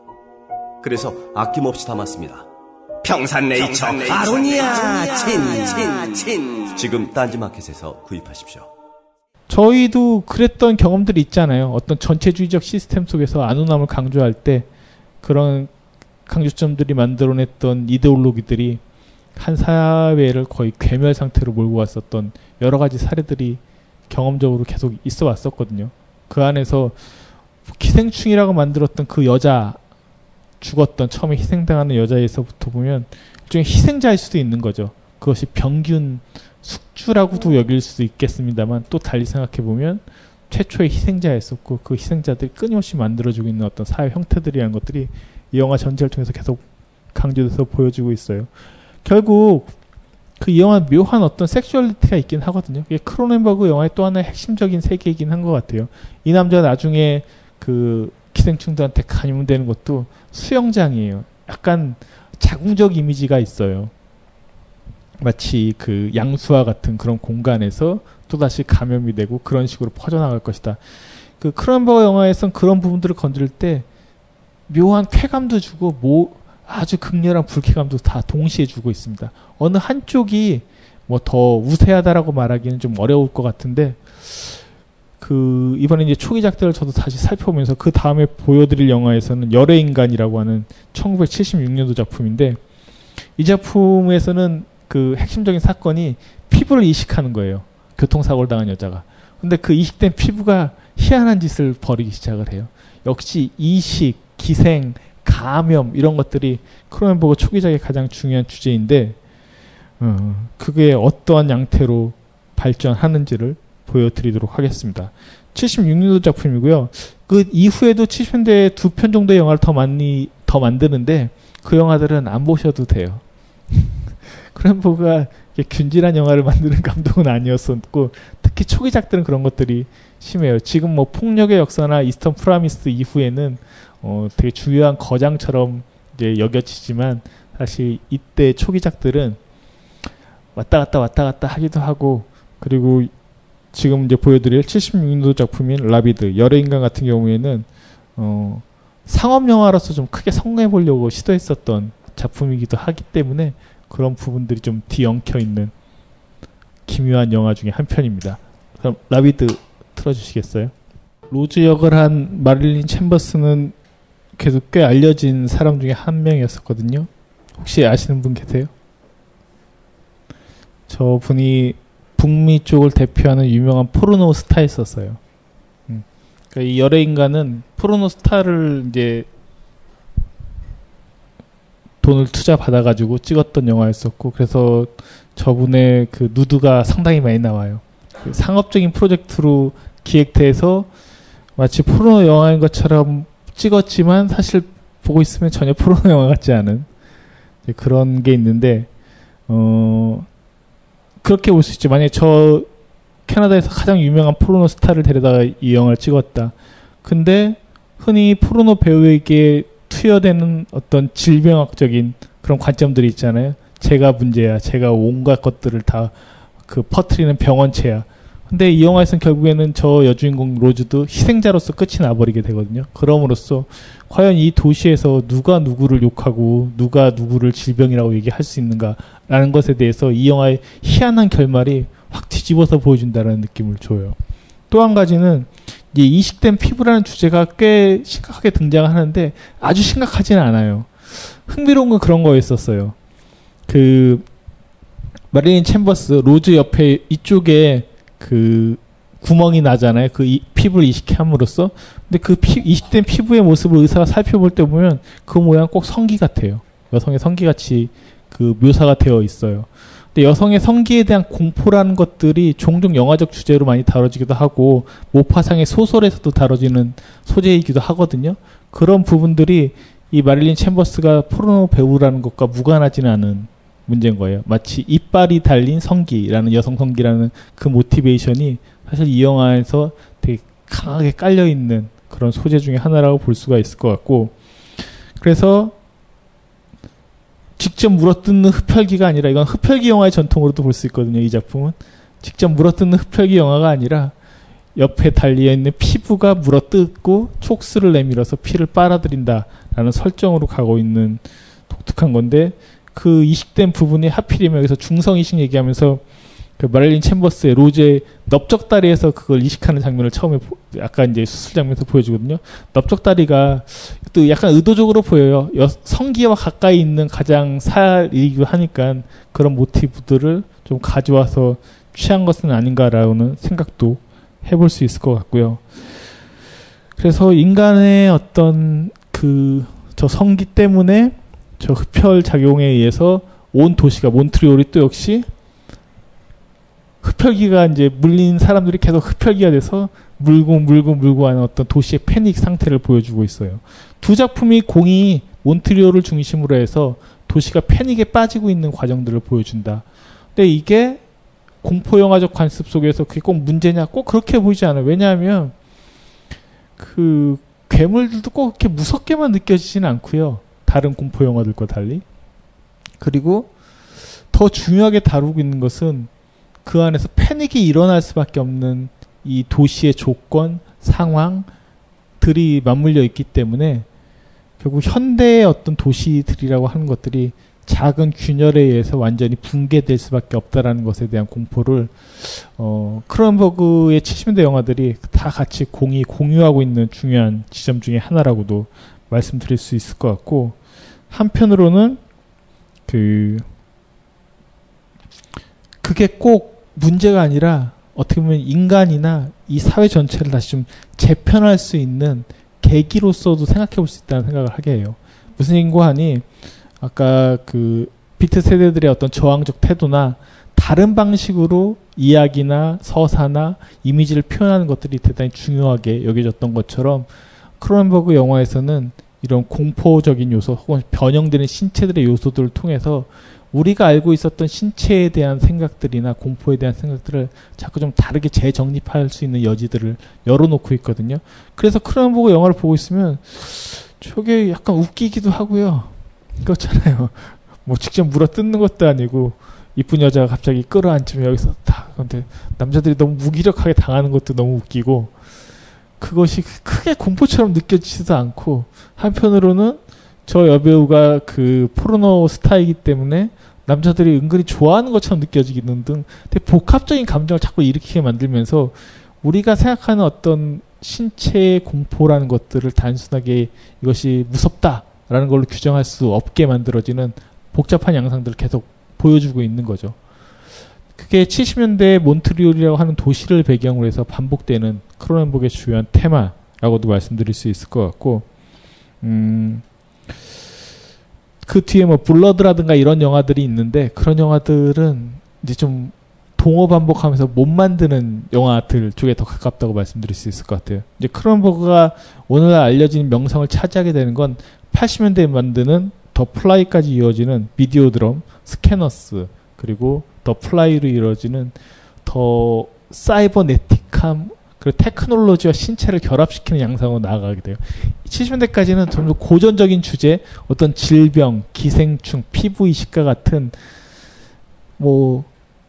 그래서 아낌없이 담았습니다. 평산네이처 아로니아 친친친 지금 딴지마켓에서 구입하십시오. 저희도 그랬던 경험들이 있잖아요. 어떤 전체주의적 시스템 속에서 안온함을 강조할 때 그런 강조점들이 만들어냈던 이데올로기들이 한 사회를 거의 괴멸 상태로 몰고 왔었던 여러 가지 사례들이 경험적으로 계속 있어 왔었거든요. 그 안에서 기생충이라고 만들었던 그 여자 죽었던 처음에 희생당하는 여자에서부터 보면 일종의 희생자일 수도 있는 거죠. 그것이 병균 숙주라고도 여길 수도 있겠습니다만 또 달리 생각해 보면 최초의 희생자였었고 그 희생자들이 끊임없이 만들어지고 있는 어떤 사회 형태들이라는 것들이 이 영화 전체를 통해서 계속 강조돼서 보여주고 있어요. 결국 그 이 영화 묘한 어떤 sexuality가 있긴 하거든요. 이게 크로넨버그 영화의 또 하나의 핵심적인 세계이긴 한 것 같아요. 이 남자가 나중에 그 기생충들한테 감염되는 것도 수영장이에요. 약간 자궁적 이미지가 있어요. 마치 그 양수와 같은 그런 공간에서 또다시 감염이 되고 그런 식으로 퍼져나갈 것이다. 그 크론버거 영화에선 그런 부분들을 건드릴 때 묘한 쾌감도 주고 뭐 아주 극렬한 불쾌감도 다 동시에 주고 있습니다. 어느 한쪽이 뭐 더 우세하다라고 말하기는 좀 어려울 것 같은데 그 이번에 이제 초기 작들을 저도 다시 살펴보면서 그 다음에 보여드릴 영화에서는 열애 인간이라고 하는 1976년도 작품인데 이 작품에서는 그 핵심적인 사건이 피부를 이식하는 거예요. 교통사고를 당한 여자가. 근데 그 이식된 피부가 희한한 짓을 벌이기 시작을 해요. 역시 이식, 기생, 감염 이런 것들이 크로넨버그 초기작의 가장 중요한 주제인데 어, 그게 어떠한 양태로 발전하는지를 보여드리도록 하겠습니다. 76년도 작품이고요. 그 이후에도 70년대에 두 편 정도의 영화를 더 많이 더 만드는데 그 영화들은 안 보셔도 돼요. 크로넨버그가 균질한 영화를 만드는 감독은 아니었었고 특히 초기작들은 그런 것들이 심해요. 지금 뭐 폭력의 역사나 Eastern Promises 이후에는 어, 되게 중요한 거장처럼 이제 여겨지지만 사실 이때 초기작들은 왔다 갔다 왔다 갔다 하기도 하고 그리고 지금 이제 보여드릴 76년도 작품인 Rabid 열외 인간 같은 경우에는 어, 상업 영화로서 좀 크게 성공해 보려고 시도했었던 작품이기도 하기 때문에 그런 부분들이 좀 뒤엉켜 있는 기묘한 영화 중에 한 편입니다. 그럼 Rabid 틀어주시겠어요? 로즈 역을 한 마릴린 챔버스는 계속 꽤 알려진 사람 중에 한 명이었었거든요. 혹시 아시는 분 계세요? 저 분이 북미 쪽을 대표하는 유명한 포르노 스타였었어요. 음. 그러니까 이 열외 인간은 포르노 스타를 이제 돈을 투자 받아가지고 찍었던 영화였었고 그래서 저분의 그 누드가 상당히 많이 나와요. 그 상업적인 프로젝트로 기획돼서 마치 포르노 영화인 것처럼 찍었지만 사실 보고 있으면 전혀 포르노 영화 같지 않은 그런 게 있는데 어 그렇게 볼 수 있죠. 만약에 저 캐나다에서 가장 유명한 포르노 스타를 데려다가 이 영화를 찍었다. 근데 흔히 포르노 배우에게 투여되는 어떤 질병학적인 그런 관점들이 있잖아요. 쟤가 문제야. 쟤가 온갖 것들을 다 그 퍼트리는 병원체야. 근데 이 영화에서는 결국에는 저 여주인공 로즈도 희생자로서 끝이 나버리게 되거든요. 그럼으로써 과연 이 도시에서 누가 누구를 욕하고 누가 누구를 질병이라고 얘기할 수 있는가라는 것에 대해서 이 영화의 희한한 결말이 확 뒤집어서 보여준다는 느낌을 줘요. 또 한 가지는 이제 이식된 피부라는 주제가 꽤 심각하게 등장하는데 아주 심각하지는 않아요. 흥미로운 건 그런 거였었어요. 그 마릴린 챔버스 로즈 옆에 이쪽에 그 구멍이 나잖아요. 그 이, 피부를 이식함으로써. 근데 그 피, 이식된 피부의 모습을 의사가 살펴볼 때 보면 그 모양 꼭 성기 같아요. 여성의 성기 같이 그 묘사가 되어 있어요. 근데 여성의 성기에 대한 공포라는 것들이 종종 영화적 주제로 많이 다뤄지기도 하고 모파상의 소설에서도 다뤄지는 소재이기도 하거든요. 그런 부분들이 이 마릴린 챔버스가 포르노 배우라는 것과 무관하지는 않은 문제인 거예요. 마치 이빨이 달린 성기라는 여성 성기라는 그 모티베이션이 사실 이 영화에서 되게 강하게 깔려 있는 그런 소재 중에 하나라고 볼 수가 있을 것 같고 그래서 직접 물어뜯는 흡혈귀가 아니라 이건 흡혈귀 영화의 전통으로도 볼 수 있거든요. 이 작품은 직접 물어뜯는 흡혈귀 영화가 아니라 옆에 달려 있는 피부가 물어뜯고 촉수를 내밀어서 피를 빨아들인다라는 설정으로 가고 있는 독특한 건데 그 이식된 부분이 하필이면 여기서 중성 이식 얘기하면서 그 마릴린 챔버스의 로제 넓적다리에서 그걸 이식하는 장면을 처음에 아까 이제 수술 장면에서 보여주거든요. 넓적다리가 또 약간 의도적으로 보여요. 여, 성기와 가까이 있는 가장 살이기도 하니까 그런 모티브들을 좀 가져와서 취한 것은 아닌가라는 생각도 해볼 수 있을 것 같고요. 그래서 인간의 어떤 그 저 성기 때문에 저 흡혈 작용에 의해서 온 도시가 몬트리올이 또 역시 흡혈귀가 이제 물린 사람들이 계속 흡혈귀가 돼서 물고 물고 물고 하는 어떤 도시의 패닉 상태를 보여주고 있어요. 두 작품이 공이 몬트리올을 중심으로 해서 도시가 패닉에 빠지고 있는 과정들을 보여준다. 근데 이게 공포 영화적 관습 속에서 그게 꼭 문제냐? 꼭 그렇게 보이지 않아요. 왜냐하면 그 괴물들도 꼭 그렇게 무섭게만 느껴지지는 않고요. 다른 공포 영화들과 달리. 그리고 더 중요하게 다루고 있는 것은 그 안에서 패닉이 일어날 수밖에 없는 이 도시의 조건, 상황들이 맞물려 있기 때문에 결국 현대의 어떤 도시들이라고 하는 것들이 작은 균열에 의해서 완전히 붕괴될 수밖에 없다라는 것에 대한 공포를 어, 크론버그의 70년대 영화들이 다 같이 공이 공유하고 있는 중요한 지점 중에 하나라고도 말씀드릴 수 있을 것 같고 한편으로는 그 그게 꼭 문제가 아니라 어떻게 보면 인간이나 이 사회 전체를 다시 좀 재편할 수 있는 계기로서도 생각해 볼 수 있다는 생각을 하게 해요. 무슨 인고 하니 아까 그 비트 세대들의 어떤 저항적 태도나 다른 방식으로 이야기나 서사나 이미지를 표현하는 것들이 대단히 중요하게 여겨졌던 것처럼 크로넨버그 영화에서는 이런 공포적인 요소 혹은 변형되는 신체들의 요소들을 통해서 우리가 알고 있었던 신체에 대한 생각들이나 공포에 대한 생각들을 자꾸 좀 다르게 재정립할 수 있는 여지들을 열어놓고 있거든요. 그래서 크로넨버그 영화를 보고 있으면 저게 약간 웃기기도 하고요. 그렇잖아요. 뭐 직접 물어 뜯는 것도 아니고 이쁜 여자가 갑자기 끌어안으면 여기서 다 근데 남자들이 너무 무기력하게 당하는 것도 너무 웃기고 그것이 크게 공포처럼 느껴지지도 않고 한편으로는 저 여배우가 그 포르노 스타이기 때문에 남자들이 은근히 좋아하는 것처럼 느껴지기는 등 되게 복합적인 감정을 자꾸 일으키게 만들면서 우리가 생각하는 어떤 신체의 공포라는 것들을 단순하게 이것이 무섭다라는 걸로 규정할 수 없게 만들어지는 복잡한 양상들을 계속 보여주고 있는 거죠. 그게 70년대 몬트리올이라고 하는 도시를 배경으로 해서 반복되는 크로넨복의 주요한 테마라고도 말씀드릴 수 있을 것 같고, 음, 그 뒤에 뭐 블러드라든가 이런 영화들이 있는데 그런 영화들은 이제 좀 동어 반복하면서 못 만드는 영화들 쪽에 더 가깝다고 말씀드릴 수 있을 것 같아요. 이제 크로넨버그가 오늘 알려진 명성을 차지하게 되는 건 80년대에 만드는 The Fly까지 이어지는 Videodrome, Scanners, 그리고 The Fly로 이루어지는 더 사이버네틱함, 그리고 테크놀로지와 신체를 결합시키는 양상으로 나아가게 돼요. 70년대까지는 좀 더 고전적인 주제, 어떤 질병, 기생충, 피부 이식과 같은 뭐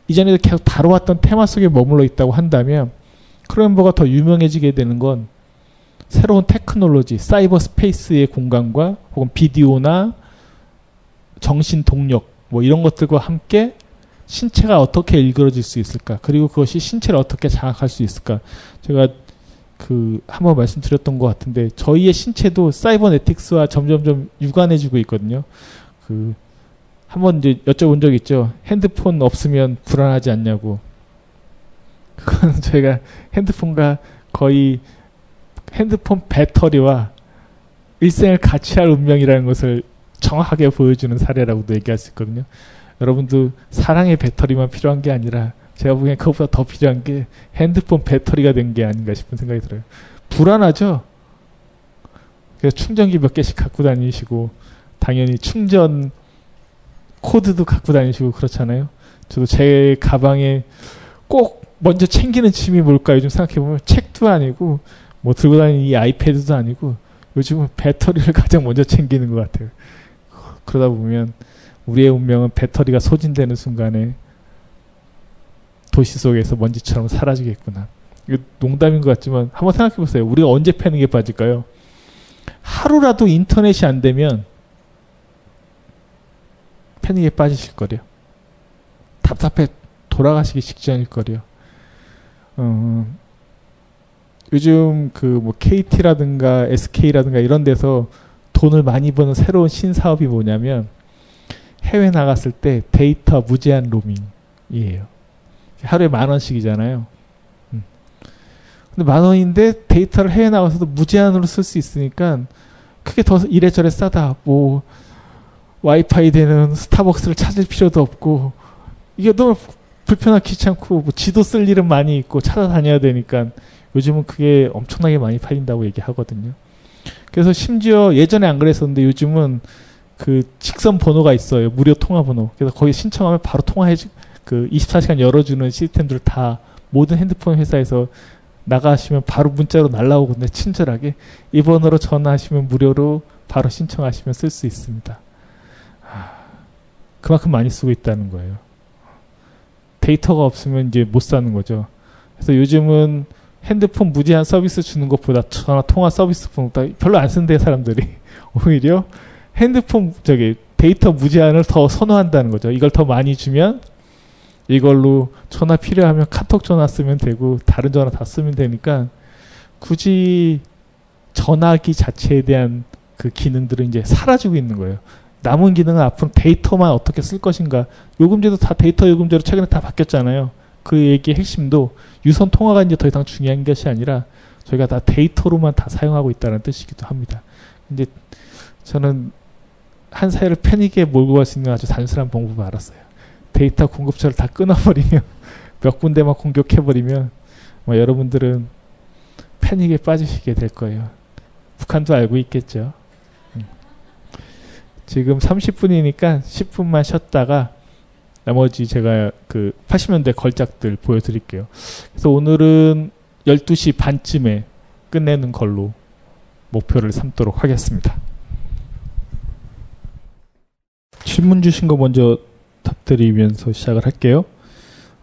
이전에도 계속 다뤄왔던 테마 속에 머물러 있다고 한다면 크로넨버그가 더 유명해지게 되는 건 새로운 테크놀로지, 사이버 스페이스의 공간과 혹은 비디오나 정신 동력 뭐 이런 것들과 함께 신체가 어떻게 일그러질 수 있을까? 그리고 그것이 신체를 어떻게 장악할 수 있을까? 제가 그 한번 말씀드렸던 것 같은데 저희의 신체도 사이버네틱스와 점점점 유관해지고 있거든요. 그 한번 이제 여쭤본 적 있죠. 핸드폰 없으면 불안하지 않냐고. 그건 저희가 핸드폰과 거의 핸드폰 배터리와 일생을 같이 할 운명이라는 것을 정확하게 보여주는 사례라고도 얘기할 수 있거든요. 여러분도 사랑의 배터리만 필요한 게 아니라 제가 보기엔 그것보다 더 필요한 게 핸드폰 배터리가 된 게 아닌가 싶은 생각이 들어요. 불안하죠? 그래서 충전기 몇 개씩 갖고 다니시고 당연히 충전 코드도 갖고 다니시고 그렇잖아요. 저도 제 가방에 꼭 먼저 챙기는 짐이 뭘까 요즘 생각해보면 책도 아니고 뭐 들고 다니는 이 아이패드도 아니고 요즘은 배터리를 가장 먼저 챙기는 것 같아요. 그러다 보면 우리의 운명은 배터리가 소진되는 순간에 도시 속에서 먼지처럼 사라지겠구나. 이거 농담인 것 같지만 한번 생각해 보세요. 우리가 언제 패닉에 빠질까요? 하루라도 인터넷이 안 되면 패닉에 빠지실 거래요. 답답해 돌아가시기 직전일 거래요. 어, 요즘 그 뭐 KT라든가 SK라든가 이런 데서 돈을 많이 버는 새로운 신사업이 뭐냐면 해외 나갔을 때 데이터 무제한 로밍이에요. 하루에 만 원씩이잖아요. 음. 근데 만 원인데 데이터를 해외 나가서도 무제한으로 쓸 수 있으니까 크게 더 이래저래 싸다. 뭐 와이파이 되는 스타벅스를 찾을 필요도 없고 이게 너무 불편하고 귀찮고 뭐 지도 쓸 일은 많이 있고 찾아다녀야 되니까 요즘은 그게 엄청나게 많이 팔린다고 얘기하거든요. 그래서 심지어 예전에 안 그랬었는데 요즘은 그 직선 번호가 있어요. 무료 통화 번호. 그래서 거기 신청하면 바로 통화해 그 24시간 열어주는 시스템들 다 모든 핸드폰 회사에서 나가시면 바로 문자로 날라오거든요. 친절하게 이 번호로 전화하시면 무료로 바로 신청하시면 쓸 수 있습니다. 그만큼 많이 쓰고 있다는 거예요. 데이터가 없으면 이제 못 사는 거죠. 그래서 요즘은 핸드폰 무제한 서비스 주는 것보다 전화 통화 서비스 보다 별로 안 쓴대 사람들이 오히려 핸드폰 저기 데이터 무제한을 더 선호한다는 거죠. 이걸 더 많이 주면 이걸로 전화 필요하면 카톡 전화 쓰면 되고 다른 전화 다 쓰면 되니까 굳이 전화기 자체에 대한 그 기능들은 이제 사라지고 있는 거예요. 남은 기능은 앞으로 데이터만 어떻게 쓸 것인가. 요금제도 다 데이터 요금제로 최근에 다 바뀌었잖아요. 그 얘기의 핵심도 유선 통화가 이제 더 이상 중요한 것이 아니라 저희가 다 데이터로만 다 사용하고 있다는 뜻이기도 합니다. 근데 저는 한 사회를 패닉에 몰고 갈 수 있는 아주 단순한 방법을 알았어요. 데이터 공급처를 다 끊어버리면 몇 군데만 공격해버리면 뭐 여러분들은 패닉에 빠지시게 될 거예요. 북한도 알고 있겠죠. 음. 지금 30분이니까 10분만 쉬었다가 나머지 제가 그 80년대 걸작들 보여드릴게요. 그래서 오늘은 12시 반쯤에 끝내는 걸로 목표를 삼도록 하겠습니다. 질문 주신 거 먼저 답드리면서 시작을 할게요.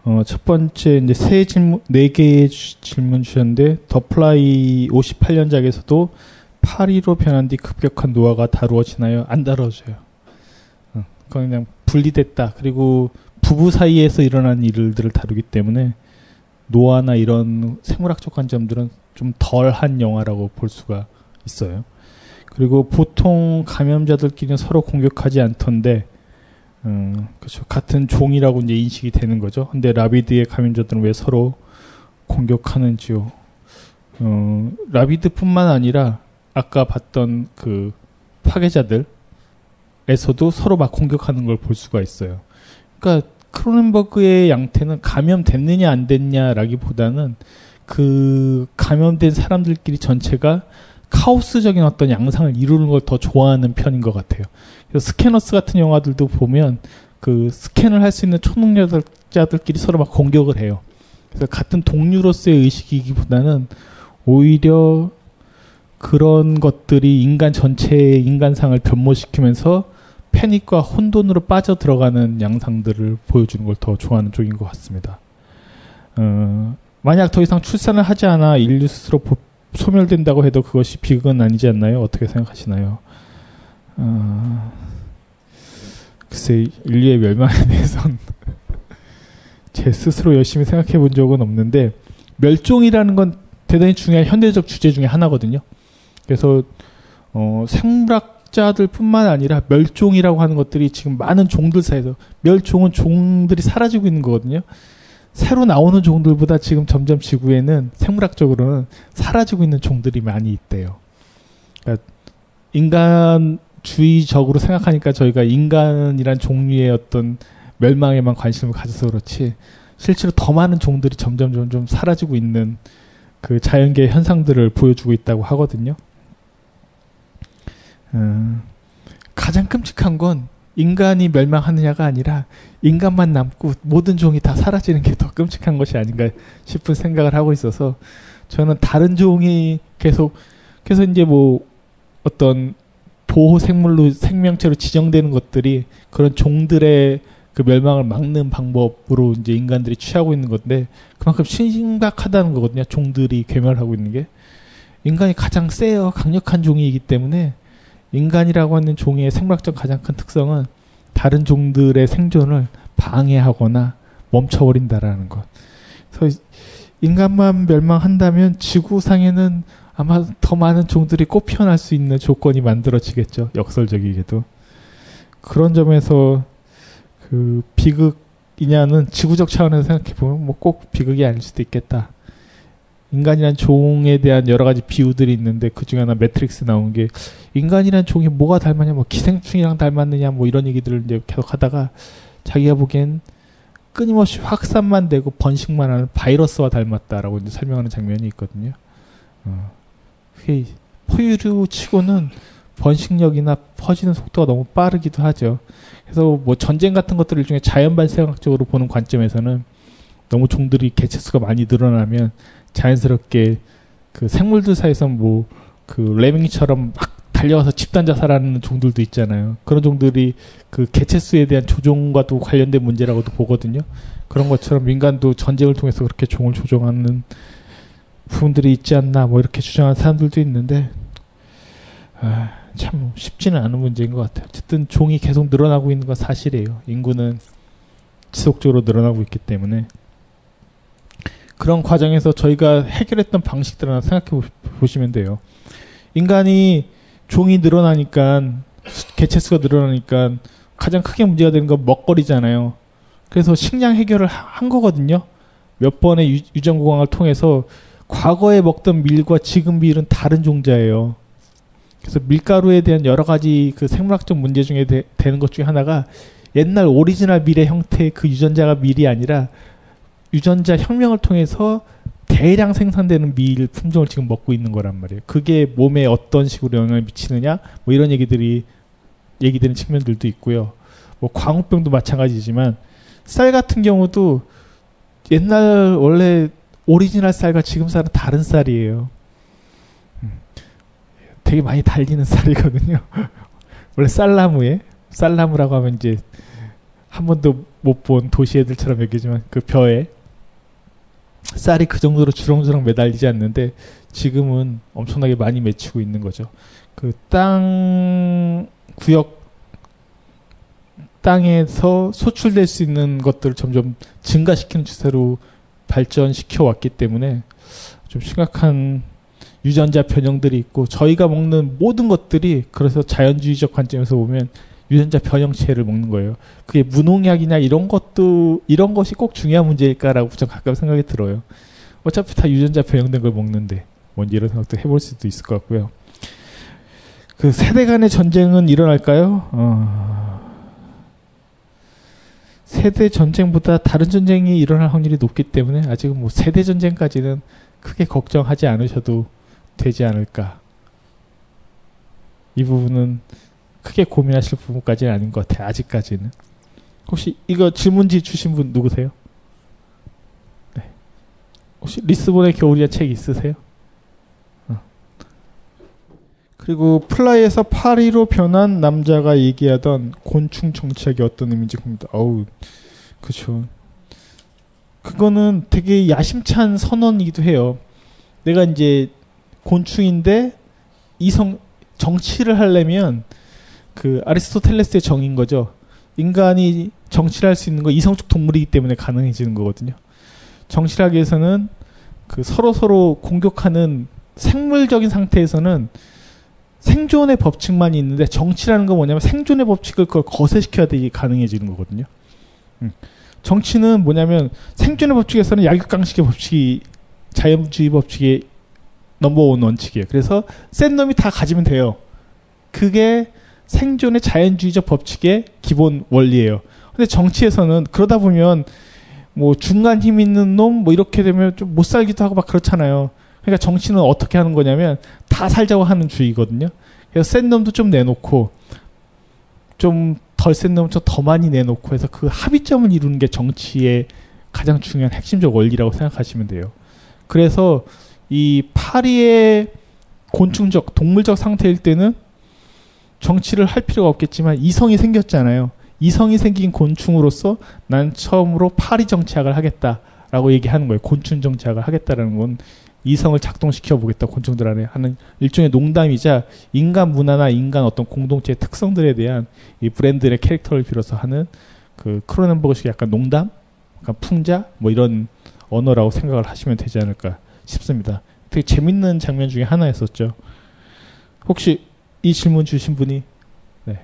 어, 첫 번째 이제 세 질문 네 개의 주- 질문 주셨는데 더플라이 58년작에서도 파리로 변한 뒤 급격한 노화가 다루어지나요? 안 다루어져요. 어, 그건 그냥 분리됐다. 그리고 부부 사이에서 일어난 일들을 다루기 때문에 노화나 이런 생물학적 관점들은 좀 덜한 영화라고 볼 수가 있어요. 그리고 보통 감염자들끼리는 서로 공격하지 않던데, 음, 그렇죠. 같은 종이라고 이제 인식이 되는 거죠. 근데 라비드의 감염자들은 왜 서로 공격하는지요? 어, 라비드뿐만 아니라 아까 봤던 그 파괴자들에서도 서로 막 공격하는 걸 볼 수가 있어요. 그러니까 크로넨버그의 양태는 감염됐느냐 안 됐냐라기보다는 그 감염된 사람들끼리 전체가 카오스적인 어떤 양상을 이루는 걸 더 좋아하는 편인 것 같아요. 그래서 스캐너스 같은 영화들도 보면 그 스캔을 할 수 있는 초능력자들끼리 서로 막 공격을 해요. 그래서 같은 동료로서의 의식이기보다는 오히려 그런 것들이 인간 전체의 인간상을 변모시키면서 패닉과 혼돈으로 빠져 들어가는 양상들을 보여주는 걸 더 좋아하는 쪽인 것 같습니다. 어, 만약 더 이상 출산을 하지 않아 인류 스스로 보- 소멸된다고 해도 그것이 비극은 아니지 않나요? 어떻게 생각하시나요? 어, 글쎄 인류의 멸망에 대해서는 제 스스로 열심히 생각해 본 적은 없는데 멸종이라는 건 대단히 중요한 현대적 주제 중에 하나거든요. 그래서 어, 생물학자들뿐만 아니라 멸종이라고 하는 것들이 지금 많은 종들 사이에서 멸종은 종들이 사라지고 있는 거거든요. 새로 나오는 종들보다 지금 점점 지구에는 생물학적으로는 사라지고 있는 종들이 많이 있대요. 그러니까 인간주의적으로 생각하니까 저희가 인간이란 종류의 어떤 멸망에만 관심을 가져서 그렇지 실제로 더 많은 종들이 점점 점점 사라지고 있는 그 자연계 현상들을 보여주고 있다고 하거든요. 음, 가장 끔찍한 건 인간이 멸망하느냐가 아니라 인간만 남고 모든 종이 다 사라지는 게 더 끔찍한 것이 아닌가 싶은 생각을 하고 있어서 저는 다른 종이 계속 그래서 이제 뭐 어떤 보호 생물로 생명체로 지정되는 것들이 그런 종들의 그 멸망을 막는 방법으로 이제 인간들이 취하고 있는 건데 그만큼 심각하다는 거거든요. 종들이 괴멸하고 있는 게 인간이 가장 세요 강력한 종이기 때문에 인간이라고 하는 종의 생물학적 가장 큰 특성은 다른 종들의 생존을 방해하거나 멈춰버린다라는 것. 그래서 인간만 멸망한다면 지구상에는 아마 더 많은 종들이 꽃 피어날 수 있는 조건이 만들어지겠죠. 역설적이게도. 그런 점에서 그 비극이냐는 지구적 차원에서 생각해 보면 뭐 꼭 비극이 아닐 수도 있겠다. 인간이란 종에 대한 여러 가지 비유들이 있는데 그 중에 하나 매트릭스 나온 게 인간이란 종이 뭐가 닮았냐, 뭐 기생충이랑 닮았느냐, 뭐 이런 얘기들을 이제 계속 하다가 자기가 보기엔 끊임없이 확산만 되고 번식만 하는 바이러스와 닮았다라고 이제 설명하는 장면이 있거든요. 어. 그게 포유류 치고는 번식력이나 퍼지는 속도가 너무 빠르기도 하죠. 그래서 뭐 전쟁 같은 것들 중에 자연 발생학적으로 보는 관점에서는 너무 종들이 개체수가 많이 늘어나면 자연스럽게 그 생물들 사이에서 뭐 그 레밍이처럼 막 달려가서 집단 자살하는 종들도 있잖아요. 그런 종들이 그 개체수에 대한 조종과도 관련된 문제라고도 보거든요. 그런 것처럼 민간도 전쟁을 통해서 그렇게 종을 조종하는 부분들이 있지 않나 뭐 이렇게 주장하는 사람들도 있는데 아, 참 쉽지는 않은 문제인 것 같아요. 어쨌든 종이 계속 늘어나고 있는 건 사실이에요. 인구는 지속적으로 늘어나고 있기 때문에 그런 과정에서 저희가 해결했던 방식들 하나 생각해 보시면 돼요. 인간이 종이 늘어나니까 개체수가 늘어나니까 가장 크게 문제가 되는 건 먹거리잖아요. 그래서 식량 해결을 하- 한 거거든요. 몇 번의 유- 유전공학을 통해서 과거에 먹던 밀과 지금 밀은 다른 종자예요. 그래서 밀가루에 대한 여러 가지 그 생물학적 문제 중에 되, 되는 것 중에 하나가 옛날 오리지널 밀의 형태의 그 유전자가 밀이 아니라 유전자 혁명을 통해서 대량 생산되는 밀 품종을 지금 먹고 있는 거란 말이에요. 그게 몸에 어떤 식으로 영향을 미치느냐, 뭐 이런 얘기들이 얘기되는 측면들도 있고요. 뭐 광우병도 마찬가지지만 쌀 같은 경우도 옛날 원래 오리지널 쌀과 지금 쌀은 다른 쌀이에요. 음. 되게 많이 달리는 쌀이거든요. 원래 쌀나무에 쌀나무라고 하면 이제 한 번도 못 본 도시 애들처럼 여기지만 그 벼에 쌀이 그 정도로 주렁주렁 매달리지 않는데 지금은 엄청나게 많이 맺히고 있는 거죠. 그 땅 구역 땅에서 소출될 수 있는 것들을 점점 증가시키는 추세로 발전시켜 왔기 때문에 좀 심각한 유전자 변형들이 있고 저희가 먹는 모든 것들이 그래서 자연주의적 관점에서 보면 유전자 변형체를 먹는 거예요. 그게 무농약이냐 이런 것도 이런 것이 꼭 중요한 문제일까라고 좀 가끔 생각이 들어요. 어차피 다 유전자 변형된 걸 먹는데 뭔지 이런 생각도 해볼 수도 있을 것 같고요. 그 세대 간의 전쟁은 일어날까요? 어... 세대 전쟁보다 다른 전쟁이 일어날 확률이 높기 때문에 아직은 뭐 세대 전쟁까지는 크게 걱정하지 않으셔도 되지 않을까. 이 부분은 크게 고민하실 부분까지는 아닌 것 같아요. 아직까지는. 혹시 이거 질문지 주신 분 누구세요? 네. 혹시 리스본의 겨울이란 책 있으세요? 어. 그리고 플라이에서 파리로 변한 남자가 얘기하던 곤충 정치학이 어떤 의미인지 궁금합니다. 어우, 그쵸. 그거는 되게 야심찬 선언이기도 해요. 내가 이제 곤충인데 이성 정치를 하려면 그 아리스토텔레스의 정인 거죠. 인간이 정치를 할 수 있는 거 이성적 동물이기 때문에 가능해지는 거거든요. 정치학에서는 그 서로 서로 공격하는 생물적인 상태에서는 생존의 법칙만 있는데 정치라는 건 뭐냐면 생존의 법칙을 그걸 거세시켜야 되게 가능해지는 거거든요. 음. 정치는 뭐냐면 생존의 법칙에서는 약육강식의 법칙이 자연주의 법칙의 넘버원 원칙이에요. 그래서 센 놈이 다 가지면 돼요. 그게 생존의 자연주의적 법칙의 기본 원리예요. 근데 정치에서는 그러다 보면 뭐 중간 힘 있는 놈 뭐 이렇게 되면 좀 못 살기도 하고 막 그렇잖아요. 그러니까 정치는 어떻게 하는 거냐면 다 살자고 하는 주의거든요. 그래서 센 놈도 좀 내놓고 좀 덜 센 놈은 좀더 많이 내놓고 해서 그 합의점을 이루는 게 정치의 가장 중요한 핵심적 원리라고 생각하시면 돼요. 그래서 이 파리의 곤충적 동물적 상태일 때는 정치를 할 필요가 없겠지만 이성이 생겼잖아요. 이성이 생긴 곤충으로서 난 처음으로 파리 정치학을 하겠다라고 얘기하는 거예요. 곤충 정치학을 하겠다라는 건 이성을 작동시켜 보겠다 곤충들 안에 하는 일종의 농담이자 인간 문화나 인간 어떤 공동체의 특성들에 대한 이 브랜드의 캐릭터를 빌어서 하는 그 크로넨버그식 약간 농담, 약간 풍자 뭐 이런 언어라고 생각을 하시면 되지 않을까 싶습니다. 되게 재밌는 장면 중에 하나였었죠. 혹시 이 질문 주신 분이 네.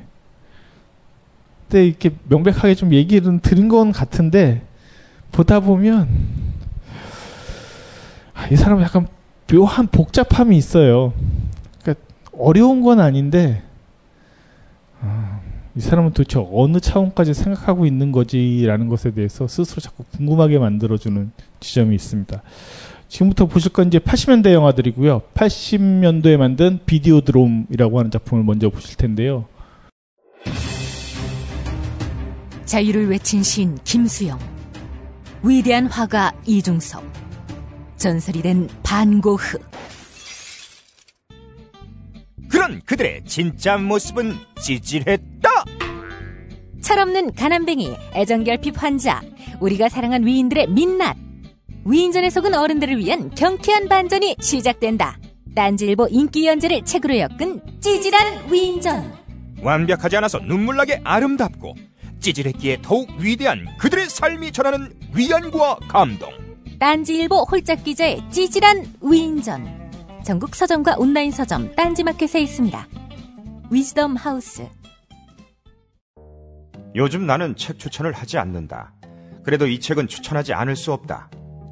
근데 이렇게 명백하게 좀 얘기를 드린 건 같은데 보다 보면 아, 이 사람은 약간 묘한 복잡함이 있어요. 그러니까 어려운 건 아닌데 아, 이 사람은 도대체 어느 차원까지 생각하고 있는 거지라는 것에 대해서 스스로 자꾸 궁금하게 만들어주는 지점이 있습니다. 지금부터 보실 건 이제 80년대 영화들이고요. 80년도에 만든 비디오 드롬이라고 하는 작품을 먼저 보실 텐데요. 자유를 외친 시인 김수영, 위대한 화가 이중섭, 전설이 된 반고흐. 그런 그들의 진짜 모습은 찌질했다. 철없는 가난뱅이, 애정결핍 환자, 우리가 사랑한 위인들의 민낯. 위인전에 속은 어른들을 위한 경쾌한 반전이 시작된다. 딴지일보 인기 연재를 책으로 엮은 찌질한 위인전. 완벽하지 않아서 눈물나게 아름답고 찌질했기에 더욱 위대한 그들의 삶이 전하는 위안과 감동. 딴지일보 홀짝 기자의 찌질한 위인전. 전국 서점과 온라인 서점 딴지마켓에 있습니다. 위즈덤 하우스. 요즘 나는 책 추천을 하지 않는다. 그래도 이 책은 추천하지 않을 수 없다.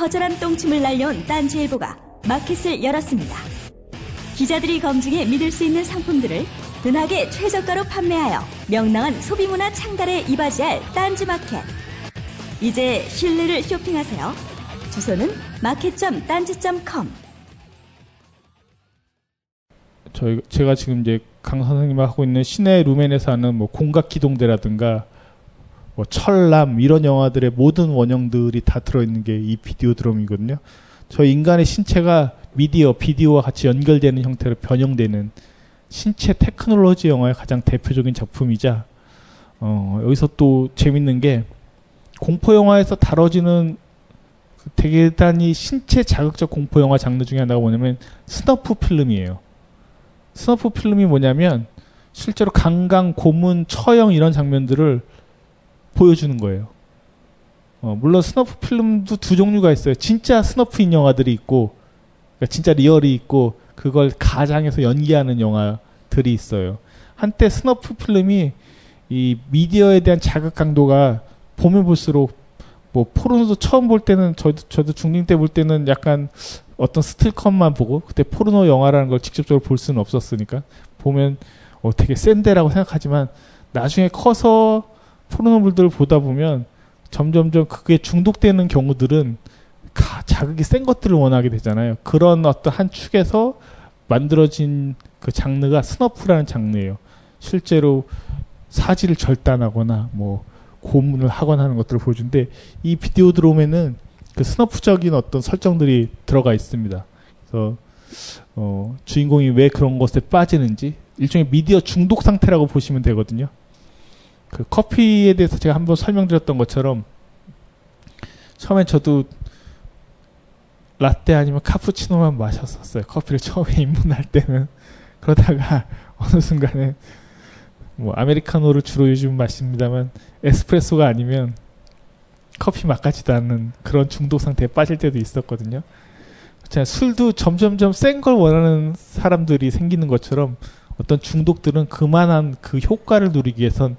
처절한 똥침을 날려온 딴지일보가 마켓을 열었습니다. 기자들이 검증해 믿을 수 있는 상품들을 은하계 최저가로 판매하여 명랑한 소비문화 창달에 이바지할 딴지마켓. 이제 신뢰를 쇼핑하세요. 주소는 마켓.딴지.com 저희 제가 지금 이제 강 선생님 하고 있는 시내 루멘에서 하는 뭐 공각 기동대라든가 뭐 철남 이런 영화들의 모든 원형들이 다 들어있는 게 이 비디오 드럼이거든요. 저 인간의 신체가 미디어, 비디오와 같이 연결되는 형태로 변형되는 신체 테크놀로지 영화의 가장 대표적인 작품이자 어, 여기서 또 재밌는 게 공포 영화에서 다뤄지는 그 대단히 신체 자극적 공포 영화 장르 중에 하나가 뭐냐면 snuff film이에요. snuff film이 뭐냐면 실제로 강간, 고문, 처형 이런 장면들을 보여주는 거예요. 어, 물론 snuff film도 두 종류가 있어요. 진짜 snuff인 영화들이 있고, 그러니까 진짜 real이 있고, 그걸 가장해서 연기하는 영화들이 있어요. 한때 snuff film이 이 미디어에 대한 자극 강도가 보면 볼수록 뭐 포르노도 처음 볼 때는 저도 저도 중딩 때 볼 때는 약간 어떤 스틸컷만 보고 그때 포르노 영화라는 걸 직접적으로 볼 수는 없었으니까 보면 어 되게 센데라고 생각하지만 나중에 커서 포르노물들을 보다 보면 점점점 그게 중독되는 경우들은 가, 자극이 센 것들을 원하게 되잖아요. 그런 어떤 한 축에서 만들어진 그 장르가 스너프라는 장르예요. 실제로 사지를 절단하거나 뭐 고문을 하거나 하는 것들을 보여주는데 이 비디오 드롬에는 그 스너프적인 어떤 설정들이 들어가 있습니다. 그래서 어, 주인공이 왜 그런 것에 빠지는지 일종의 미디어 중독 상태라고 보시면 되거든요. 그 커피에 대해서 제가 한번 설명드렸던 것처럼 처음엔 저도 라떼 아니면 카푸치노만 마셨었어요. 커피를 처음에 입문할 때는 그러다가 어느 순간에 뭐 아메리카노를 주로 요즘 마십니다만 에스프레소가 아니면 커피 맛 같지도 않는 그런 중독 상태에 빠질 때도 있었거든요. 자, 술도 점점점 센 걸 원하는 사람들이 생기는 것처럼 어떤 중독들은 그만한 그 효과를 누리기 위해선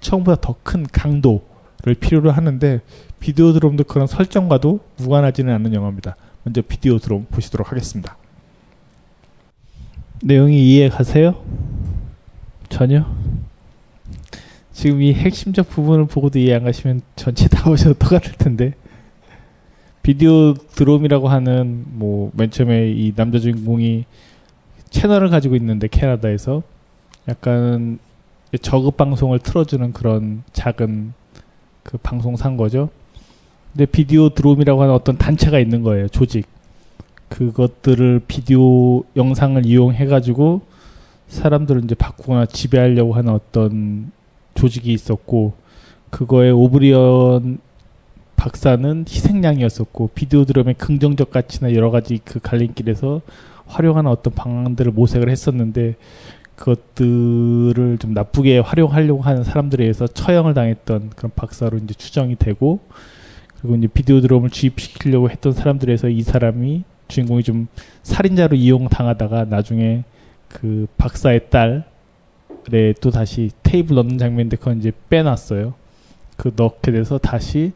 처음보다 더 큰 강도를 필요로 하는데 비디오 드롬도 그런 설정과도 무관하지는 않는 영화입니다. 먼저 비디오 드롬 보시도록 하겠습니다. 내용이 이해 가세요? 전혀? 지금 이 핵심적 부분을 보고도 이해 안 가시면 전체 다 보셔도 똑같을 텐데 비디오 드롬이라고 하는 뭐 맨 처음에 이 남자 주인공이 채널을 가지고 있는데 캐나다에서 약간 저급 방송을 틀어주는 그런 작은 그 방송 산 거죠. 근데 비디오 드롬이라고 하는 어떤 단체가 있는 거예요. 조직. 그것들을 비디오 영상을 이용해 가지고 사람들을 이제 바꾸거나 지배하려고 하는 어떤 조직이 있었고 그거에 오브리언 박사는 희생양이었었고 비디오 드럼의 긍정적 가치나 여러 가지 그 갈림길에서 활용하는 어떤 방안들을 모색을 했었는데 그것들을 좀 나쁘게 활용하려고 하는 사람들에 의해서 처형을 당했던 그런 박사로 이제 추정이 되고 그리고 이제 비디오 드럼을 주입시키려고 했던 사람들에서 이 사람이 주인공이 좀 살인자로 이용당하다가 나중에 그 박사의 딸에 또 다시 테이블 넣는 장면인데 그건 이제 빼놨어요. 그 넣게 돼서 다시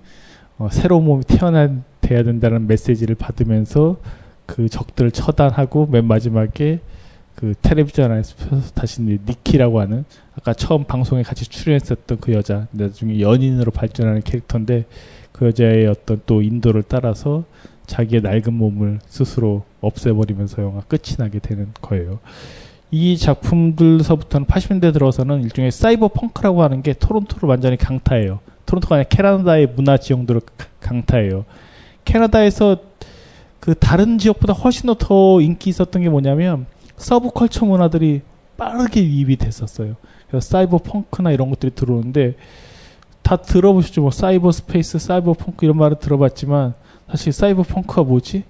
어, 새로운 몸이 태어나야 된다는 메시지를 받으면서 그 적들을 처단하고 맨 마지막에 그 텔레비전 안에서 다시 니키라고 하는 아까 처음 방송에 같이 출연했었던 그 여자 나중에 연인으로 발전하는 캐릭터인데 그 여자의 어떤 또 인도를 따라서 자기의 낡은 몸을 스스로 없애버리면서 영화 끝이 나게 되는 거예요. 이 작품들서부터는 80년대 들어서는 일종의 사이버 펑크라고 하는 게 토론토를 완전히 강타해요. 토론토가 아니라 캐나다의 문화 지형들을 강타해요. 캐나다에서 그 다른 지역보다 훨씬 더 인기 있었던 게 뭐냐면 서브컬처 문화들이 빠르게 유입이 됐었어요. 그래서 사이버 펑크나 이런 것들이 들어오는데 다 들어보시죠. 뭐 사이버 스페이스, 사이버 펑크 이런 말을 들어봤지만 사실 사이버 펑크가 뭐지?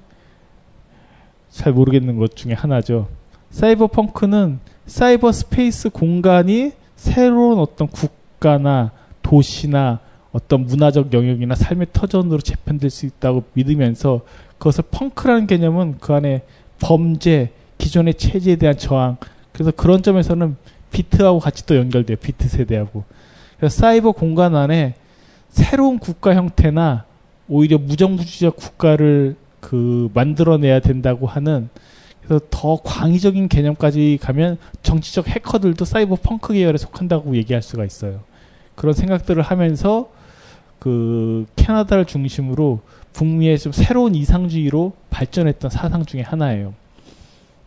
잘 모르겠는 것 중에 하나죠. 사이버 펑크는 사이버 스페이스 공간이 새로운 어떤 국가나 도시나 어떤 문화적 영역이나 삶의 터전으로 재편될 수 있다고 믿으면서 그것을 펑크라는 개념은 그 안에 범죄, 기존의 체제에 대한 저항. 그래서 그런 점에서는 비트하고 같이 또 연결돼요. 비트 세대하고. 그래서 사이버 공간 안에 새로운 국가 형태나 오히려 무정부주의적 국가를 그 만들어내야 된다고 하는 그래서 더 광의적인 개념까지 가면 정치적 해커들도 사이버 펑크 계열에 속한다고 얘기할 수가 있어요. 그런 생각들을 하면서 그 캐나다를 중심으로 북미의 좀 새로운 이상주의로 발전했던 사상 중에 하나예요.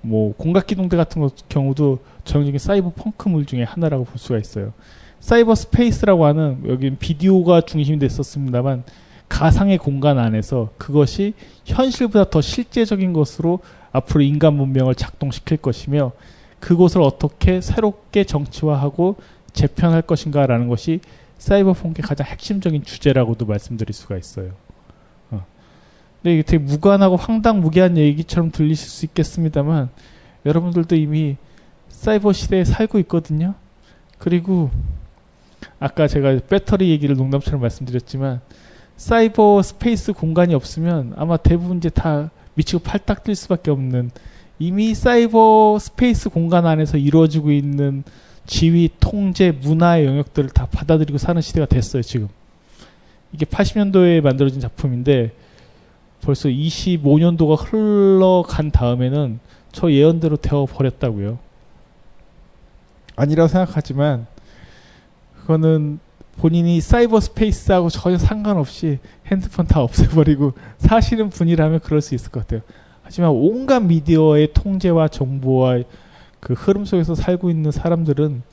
뭐 공각기동대 같은 것 경우도 전형적인 사이버 펑크물 중에 하나라고 볼 수가 있어요. 사이버 스페이스라고 하는 여기는 비디오가 중심이 됐었습니다만 가상의 공간 안에서 그것이 현실보다 더 실제적인 것으로 앞으로 인간 문명을 작동시킬 것이며 그곳을 어떻게 새롭게 정치화하고 재편할 것인가라는 것이 사이버 펑크의 가장 핵심적인 주제라고도 말씀드릴 수가 있어요. 어. 근데 이게 되게 무관하고 황당무계한 얘기처럼 들리실 수 있겠습니다만 여러분들도 이미 사이버 시대에 살고 있거든요. 그리고 아까 제가 배터리 얘기를 농담처럼 말씀드렸지만 사이버 스페이스 공간이 없으면 아마 대부분 이제 다 미치고 팔딱 뛸 수밖에 없는 이미 사이버 스페이스 공간 안에서 이루어지고 있는 지위, 통제, 문화의 영역들을 다 받아들이고 사는 시대가 됐어요, 지금. 이게 80년도에 만들어진 작품인데 벌써 25년도가 흘러간 다음에는 저 예언대로 되어 버렸다고요. 아니라고 생각하지만 그거는 본인이 사이버 스페이스하고 전혀 상관없이 핸드폰 다 없애버리고 사시는 분이라면 그럴 수 있을 것 같아요. 하지만 온갖 미디어의 통제와 정보와 그 흐름 속에서 살고 있는 사람들은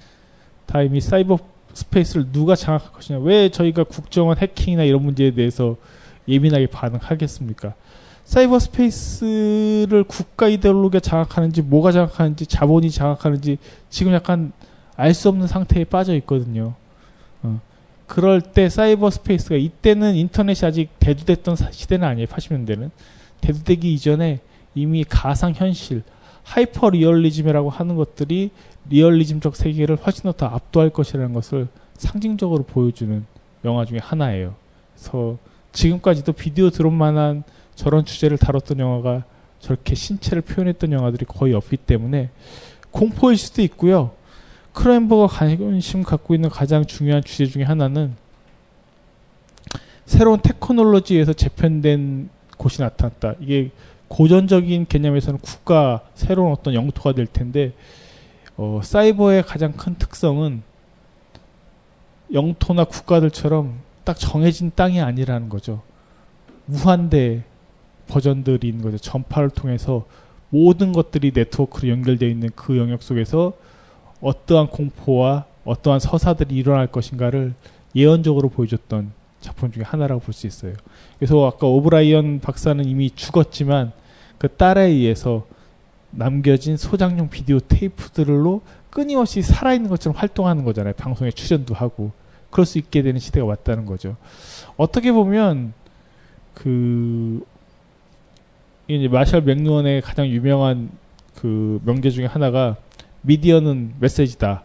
다 이미 사이버 스페이스를 누가 장악할 것이냐. 왜 저희가 국정원 해킹이나 이런 문제에 대해서 예민하게 반응하겠습니까? 사이버 스페이스를 국가 이데올로기가 장악하는지 뭐가 장악하는지 자본이 장악하는지 지금 약간 알 수 없는 상태에 빠져 있거든요. 어. 그럴 때 사이버 스페이스가 이때는 인터넷이 아직 대두됐던 시대는 아니에요. 80년대는 대두되기 이전에 이미 가상 현실 하이퍼 리얼리즘이라고 하는 것들이 리얼리즘적 세계를 훨씬 더 압도할 것이라는 것을 상징적으로 보여주는 영화 중에 하나예요. 그래서 지금까지도 Videodrome만한 저런 주제를 다뤘던 영화가 저렇게 신체를 표현했던 영화들이 거의 없기 때문에 공포일 수도 있고요. 크로엔버가 관심 갖고 있는 가장 중요한 주제 중에 하나는 새로운 테크놀로지에서 재편된 곳이 나타났다. 이게 고전적인 개념에서는 국가 새로운 어떤 영토가 될 텐데 어, 사이버의 가장 큰 특성은 영토나 국가들처럼 딱 정해진 땅이 아니라는 거죠. 무한대 버전들이 있는 거죠. 전파를 통해서 모든 것들이 네트워크로 연결되어 있는 그 영역 속에서 어떠한 공포와 어떠한 서사들이 일어날 것인가를 예언적으로 보여줬던 작품 중에 하나라고 볼 수 있어요. 그래서 아까 오브라이언 박사는 이미 죽었지만 그 딸에 의해서 남겨진 소장용 비디오 테이프들로 끊임없이 살아있는 것처럼 활동하는 거잖아요. 방송에 출연도 하고. 그럴 수 있게 되는 시대가 왔다는 거죠. 어떻게 보면, 그, 이제 마셜 맥루언의 가장 유명한 그 명제 중에 하나가 미디어는 메시지다.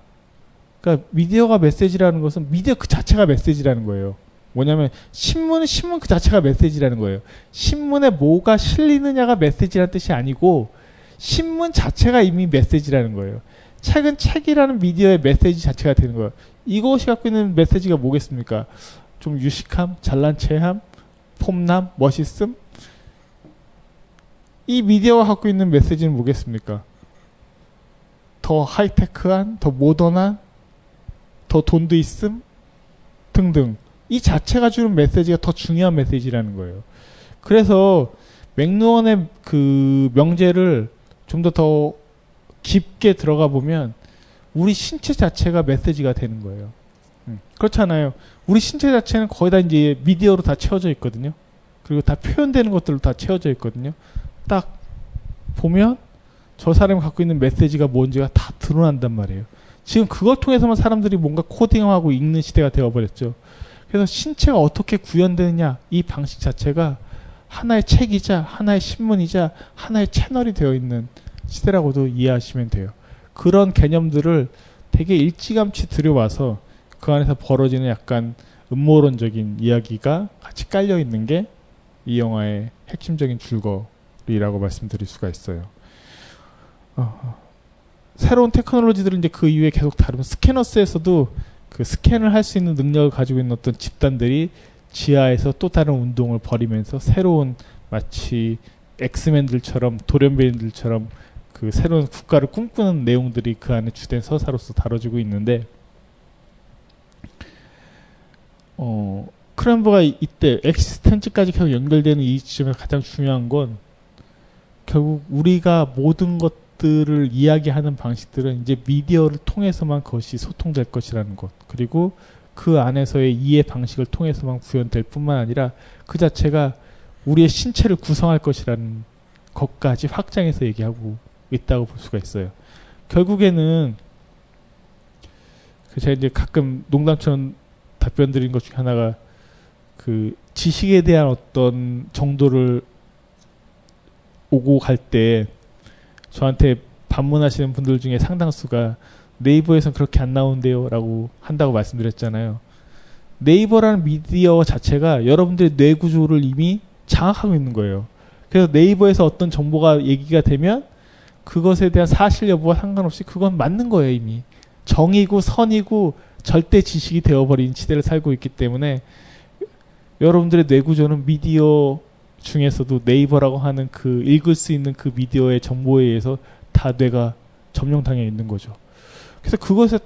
그러니까 미디어가 메시지라는 것은 미디어 그 자체가 메시지라는 거예요. 뭐냐면 신문은 신문 그 자체가 메시지라는 거예요. 신문에 뭐가 실리느냐가 메시지라는 뜻이 아니고 신문 자체가 이미 메시지라는 거예요. 책은 책이라는 미디어의 메시지 자체가 되는 거예요. 이것이 갖고 있는 메시지가 뭐겠습니까? 좀 유식함, 잘난 체함, 폼남, 멋있음? 이 미디어가 갖고 있는 메시지는 뭐겠습니까? 더 하이테크한, 더 모던한, 더 돈도 있음? 등등. 이 자체가 주는 메시지가 더 중요한 메시지라는 거예요. 그래서 맥루언의 그 명제를 좀 더더 깊게 들어가 보면 우리 신체 자체가 메시지가 되는 거예요. 음, 그렇잖아요. 우리 신체 자체는 거의 다 이제 미디어로 다 채워져 있거든요. 그리고 다 표현되는 것들로 다 채워져 있거든요. 딱 보면 저 사람이 갖고 있는 메시지가 뭔지가 다 드러난단 말이에요. 지금 그걸 통해서만 사람들이 뭔가 코딩하고 읽는 시대가 되어버렸죠. 그래서 신체가 어떻게 구현되느냐 이 방식 자체가 하나의 책이자 하나의 신문이자 하나의 채널이 되어 있는 시대라고도 이해하시면 돼요. 그런 개념들을 되게 일찌감치 들여와서 그 안에서 벌어지는 약간 음모론적인 이야기가 같이 깔려 있는 게 이 영화의 핵심적인 줄거리라고 말씀드릴 수가 있어요. 어, 새로운 테크놀로지들을 이제 그 이후에 계속 다루면 스캐너스에서도 그 스캔을 할 수 있는 능력을 가지고 있는 어떤 집단들이 지하에서 또 다른 운동을 벌이면서 새로운 마치 엑스맨들처럼 돌연변이들처럼 그 새로운 국가를 꿈꾸는 내용들이 그 안에 주된 서사로서 다뤄지고 있는데 어 크랜버가 이때 엑시스텐츠까지 계속 연결되는 이 지점에서 가장 중요한 건 결국 우리가 모든 것들을 이야기하는 방식들은 이제 미디어를 통해서만 그것이 소통될 것이라는 것 그리고 그 안에서의 이해 방식을 통해서만 구현될 뿐만 아니라 그 자체가 우리의 신체를 구성할 것이라는 것까지 확장해서 얘기하고 있다고 볼 수가 있어요. 결국에는 그 제가 이제 가끔 농담처럼 답변 드린 것 중에 하나가 그 지식에 대한 어떤 정도를 오고 갈 때 저한테 방문하시는 분들 중에 상당수가 네이버에선 그렇게 안 나온대요 라고 한다고 말씀드렸잖아요. 네이버라는 미디어 자체가 여러분들의 뇌 구조를 이미 장악하고 있는 거예요. 그래서 네이버에서 어떤 정보가 얘기가 되면 그것에 대한 사실 여부와 상관없이 그건 맞는 거예요, 이미. 정이고 선이고 절대 지식이 되어버린 시대를 살고 있기 때문에 여러분들의 뇌구조는 미디어 중에서도 네이버라고 하는 그 읽을 수 있는 그 미디어의 정보에 의해서 다 뇌가 점령당해 있는 거죠. 그래서 그것에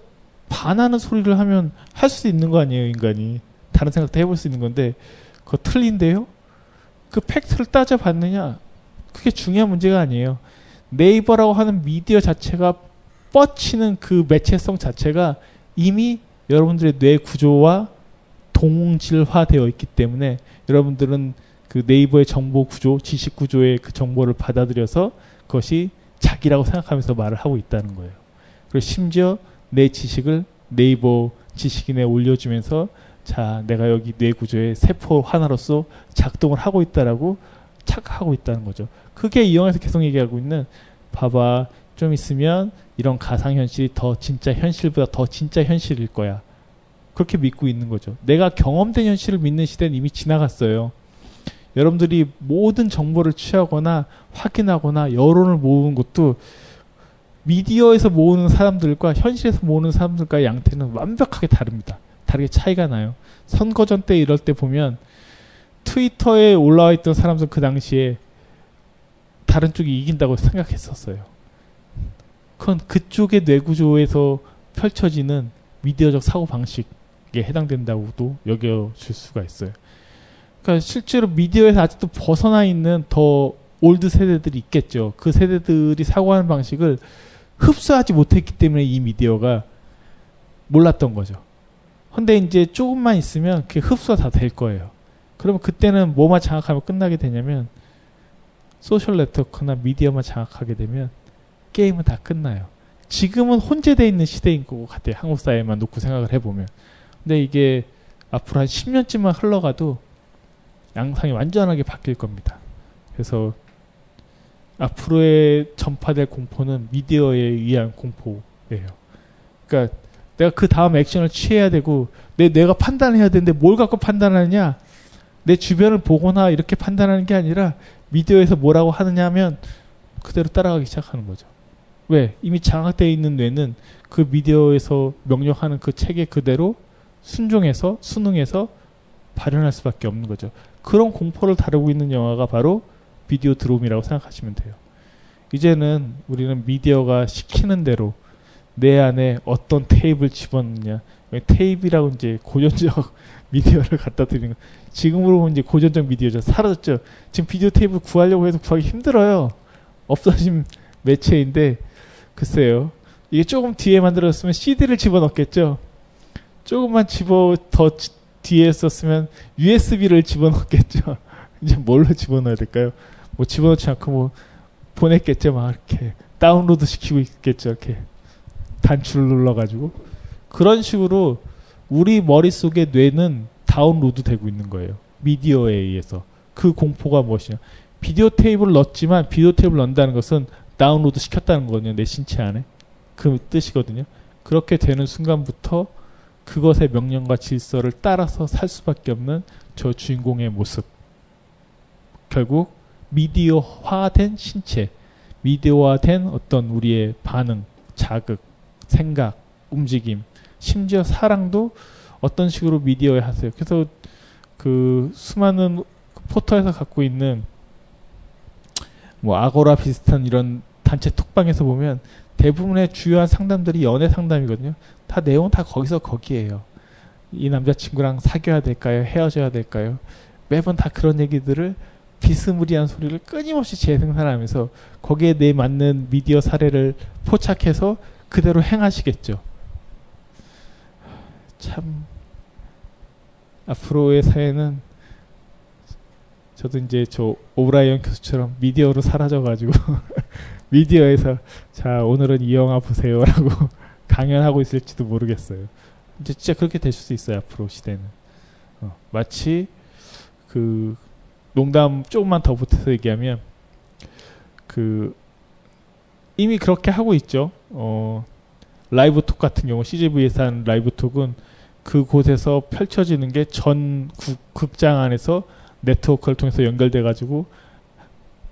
반하는 소리를 하면 할 수 있는 거 아니에요, 인간이. 다른 생각도 해볼 수 있는 건데, 그거 틀린데요? 그 팩트를 따져봤느냐? 그게 중요한 문제가 아니에요. 네이버라고 하는 미디어 자체가 뻗치는 그 매체성 자체가 이미 여러분들의 뇌 구조와 동질화되어 있기 때문에 여러분들은 그 네이버의 정보 구조, 지식 구조의 그 정보를 받아들여서 그것이 자기라고 생각하면서 말을 하고 있다는 거예요. 그리고 심지어 내 지식을 네이버 지식인에 올려주면서 자, 내가 여기 뇌 구조의 세포 하나로서 작동을 하고 있다라고 착각하고 있다는 거죠. 그게 이 영화에서 계속 얘기하고 있는 봐봐 좀 있으면 이런 가상현실이 더 진짜 현실보다 더 진짜 현실일 거야. 그렇게 믿고 있는 거죠. 내가 경험된 현실을 믿는 시대는 이미 지나갔어요. 여러분들이 모든 정보를 취하거나 확인하거나 여론을 모으는 것도 미디어에서 모으는 사람들과 현실에서 모으는 사람들과의 양태는 완벽하게 다릅니다. 다르게 차이가 나요. 선거전 때 이럴 때 보면 트위터에 올라와 있던 사람들 그 당시에 다른 쪽이 이긴다고 생각했었어요. 그건 그쪽의 뇌구조에서 펼쳐지는 미디어적 사고 방식에 해당된다고도 여겨질 수가 있어요. 그러니까 실제로 미디어에서 아직도 벗어나 있는 더 old 세대들이 있겠죠. 그 세대들이 사고하는 방식을 흡수하지 못했기 때문에 이 미디어가 몰랐던 거죠. 근데 이제 조금만 있으면 그게 흡수가 다 될 거예요. 그러면 그때는 뭐만 장악하면 끝나게 되냐면 소셜 네트워크나 미디어만 장악하게 되면 게임은 다 끝나요. 지금은 혼재되어 있는 시대인 것 같아요. 한국 사회만 놓고 생각을 해보면. 근데 이게 앞으로 한 10년쯤만 흘러가도 양상이 완전하게 바뀔 겁니다. 그래서 앞으로의 전파될 공포는 미디어에 의한 공포예요. 그러니까 내가 그 다음 액션을 취해야 되고 내 뇌가 판단해야 되는데 뭘 갖고 판단하느냐? 내 주변을 보거나 이렇게 판단하는 게 아니라 미디어에서 뭐라고 하느냐 하면 그대로 따라가기 시작하는 거죠. 왜? 이미 장악되어 있는 뇌는 그 미디어에서 명령하는 그 체계 그대로 순종해서 순응해서 발현할 수밖에 없는 거죠. 그런 공포를 다루고 있는 영화가 바로 비디오 드롬이라고 생각하시면 돼요. 이제는 우리는 미디어가 시키는 대로 내 안에 어떤 테이프를 집어넣느냐. 테이프라고 이제 고전적 미디어를 갖다 드리는 거. 지금으로 보면 이제 고전적 미디어죠. 사라졌죠. 지금 비디오 테이프 구하려고 해도 구하기 힘들어요. 없어진 매체인데 글쎄요. 이게 조금 뒤에 만들었으면 CD를 집어넣겠죠. 조금만 집어 더 뒤에 썼으면 USB를 집어넣겠죠. 이제 뭘로 집어넣어야 될까요? 뭐 집어넣지 않고 뭐 보냈겠죠. 막 이렇게 다운로드 시키고 있겠죠. 이렇게 단추를 눌러가지고 그런 식으로 우리 머릿속의 뇌는 다운로드 되고 있는 거예요. 미디어에 의해서. 그 공포가 무엇이냐. 비디오 테이프를 넣었지만 비디오 테이프를 넣는다는 것은 다운로드 시켰다는 거거든요. 내 신체 안에. 그 뜻이거든요. 그렇게 되는 순간부터 그것의 명령과 질서를 따라서 살 수밖에 없는 저 주인공의 모습. 결국 미디어화된 신체, 미디어화된 어떤 우리의 반응, 자극, 생각, 움직임, 심지어 사랑도 어떤 식으로 미디어에 하세요. 그래서 그 수많은 포털에서 갖고 있는 뭐 아고라 비슷한 이런 단체 톡방에서 보면 대부분의 주요한 상담들이 연애 상담이거든요. 다 내용 다 거기서 거기에요. 이 남자친구랑 사귀어야 될까요? 헤어져야 될까요? 매번 다 그런 얘기들을 비스무리한 소리를 끊임없이 재생산하면서 거기에 내 맞는 미디어 사례를 포착해서 그대로 행하시겠죠. 참 앞으로의 사회는 저도 이제 저 오브라이언 교수처럼 미디어로 사라져가지고 미디어에서 자 오늘은 이 영화 보세요라고 강연하고 있을지도 모르겠어요. 이제 진짜 그렇게 되실 수 있어요 앞으로 시대는. 어, 마치 그 농담 조금만 더 보태서 얘기하면 그 이미 그렇게 하고 있죠. 어, 라이브 톡 같은 경우 CGV에서 하는 라이브 톡은 그곳에서 펼쳐지는 게 전 극장 안에서 네트워크를 통해서 연결돼 가지고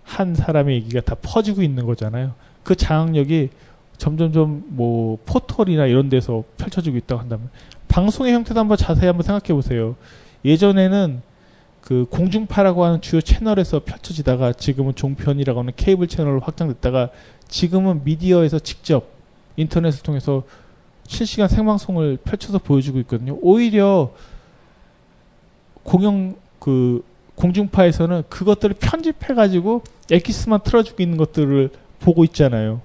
한 사람의 얘기가 다 퍼지고 있는 거잖아요. 그 장악력이 점점점 뭐 포털이나 이런 데서 펼쳐지고 있다고 한다면 방송의 형태도 한번 자세히 한번 생각해 보세요. 예전에는 그 공중파라고 하는 주요 채널에서 펼쳐지다가 지금은 종편이라고 하는 케이블 채널로 확장됐다가 지금은 미디어에서 직접 인터넷을 통해서 실시간 생방송을 펼쳐서 보여주고 있거든요. 오히려 공영 그 공중파에서는 그것들을 편집해가지고 엑기스만 틀어주고 있는 것들을 보고 있잖아요.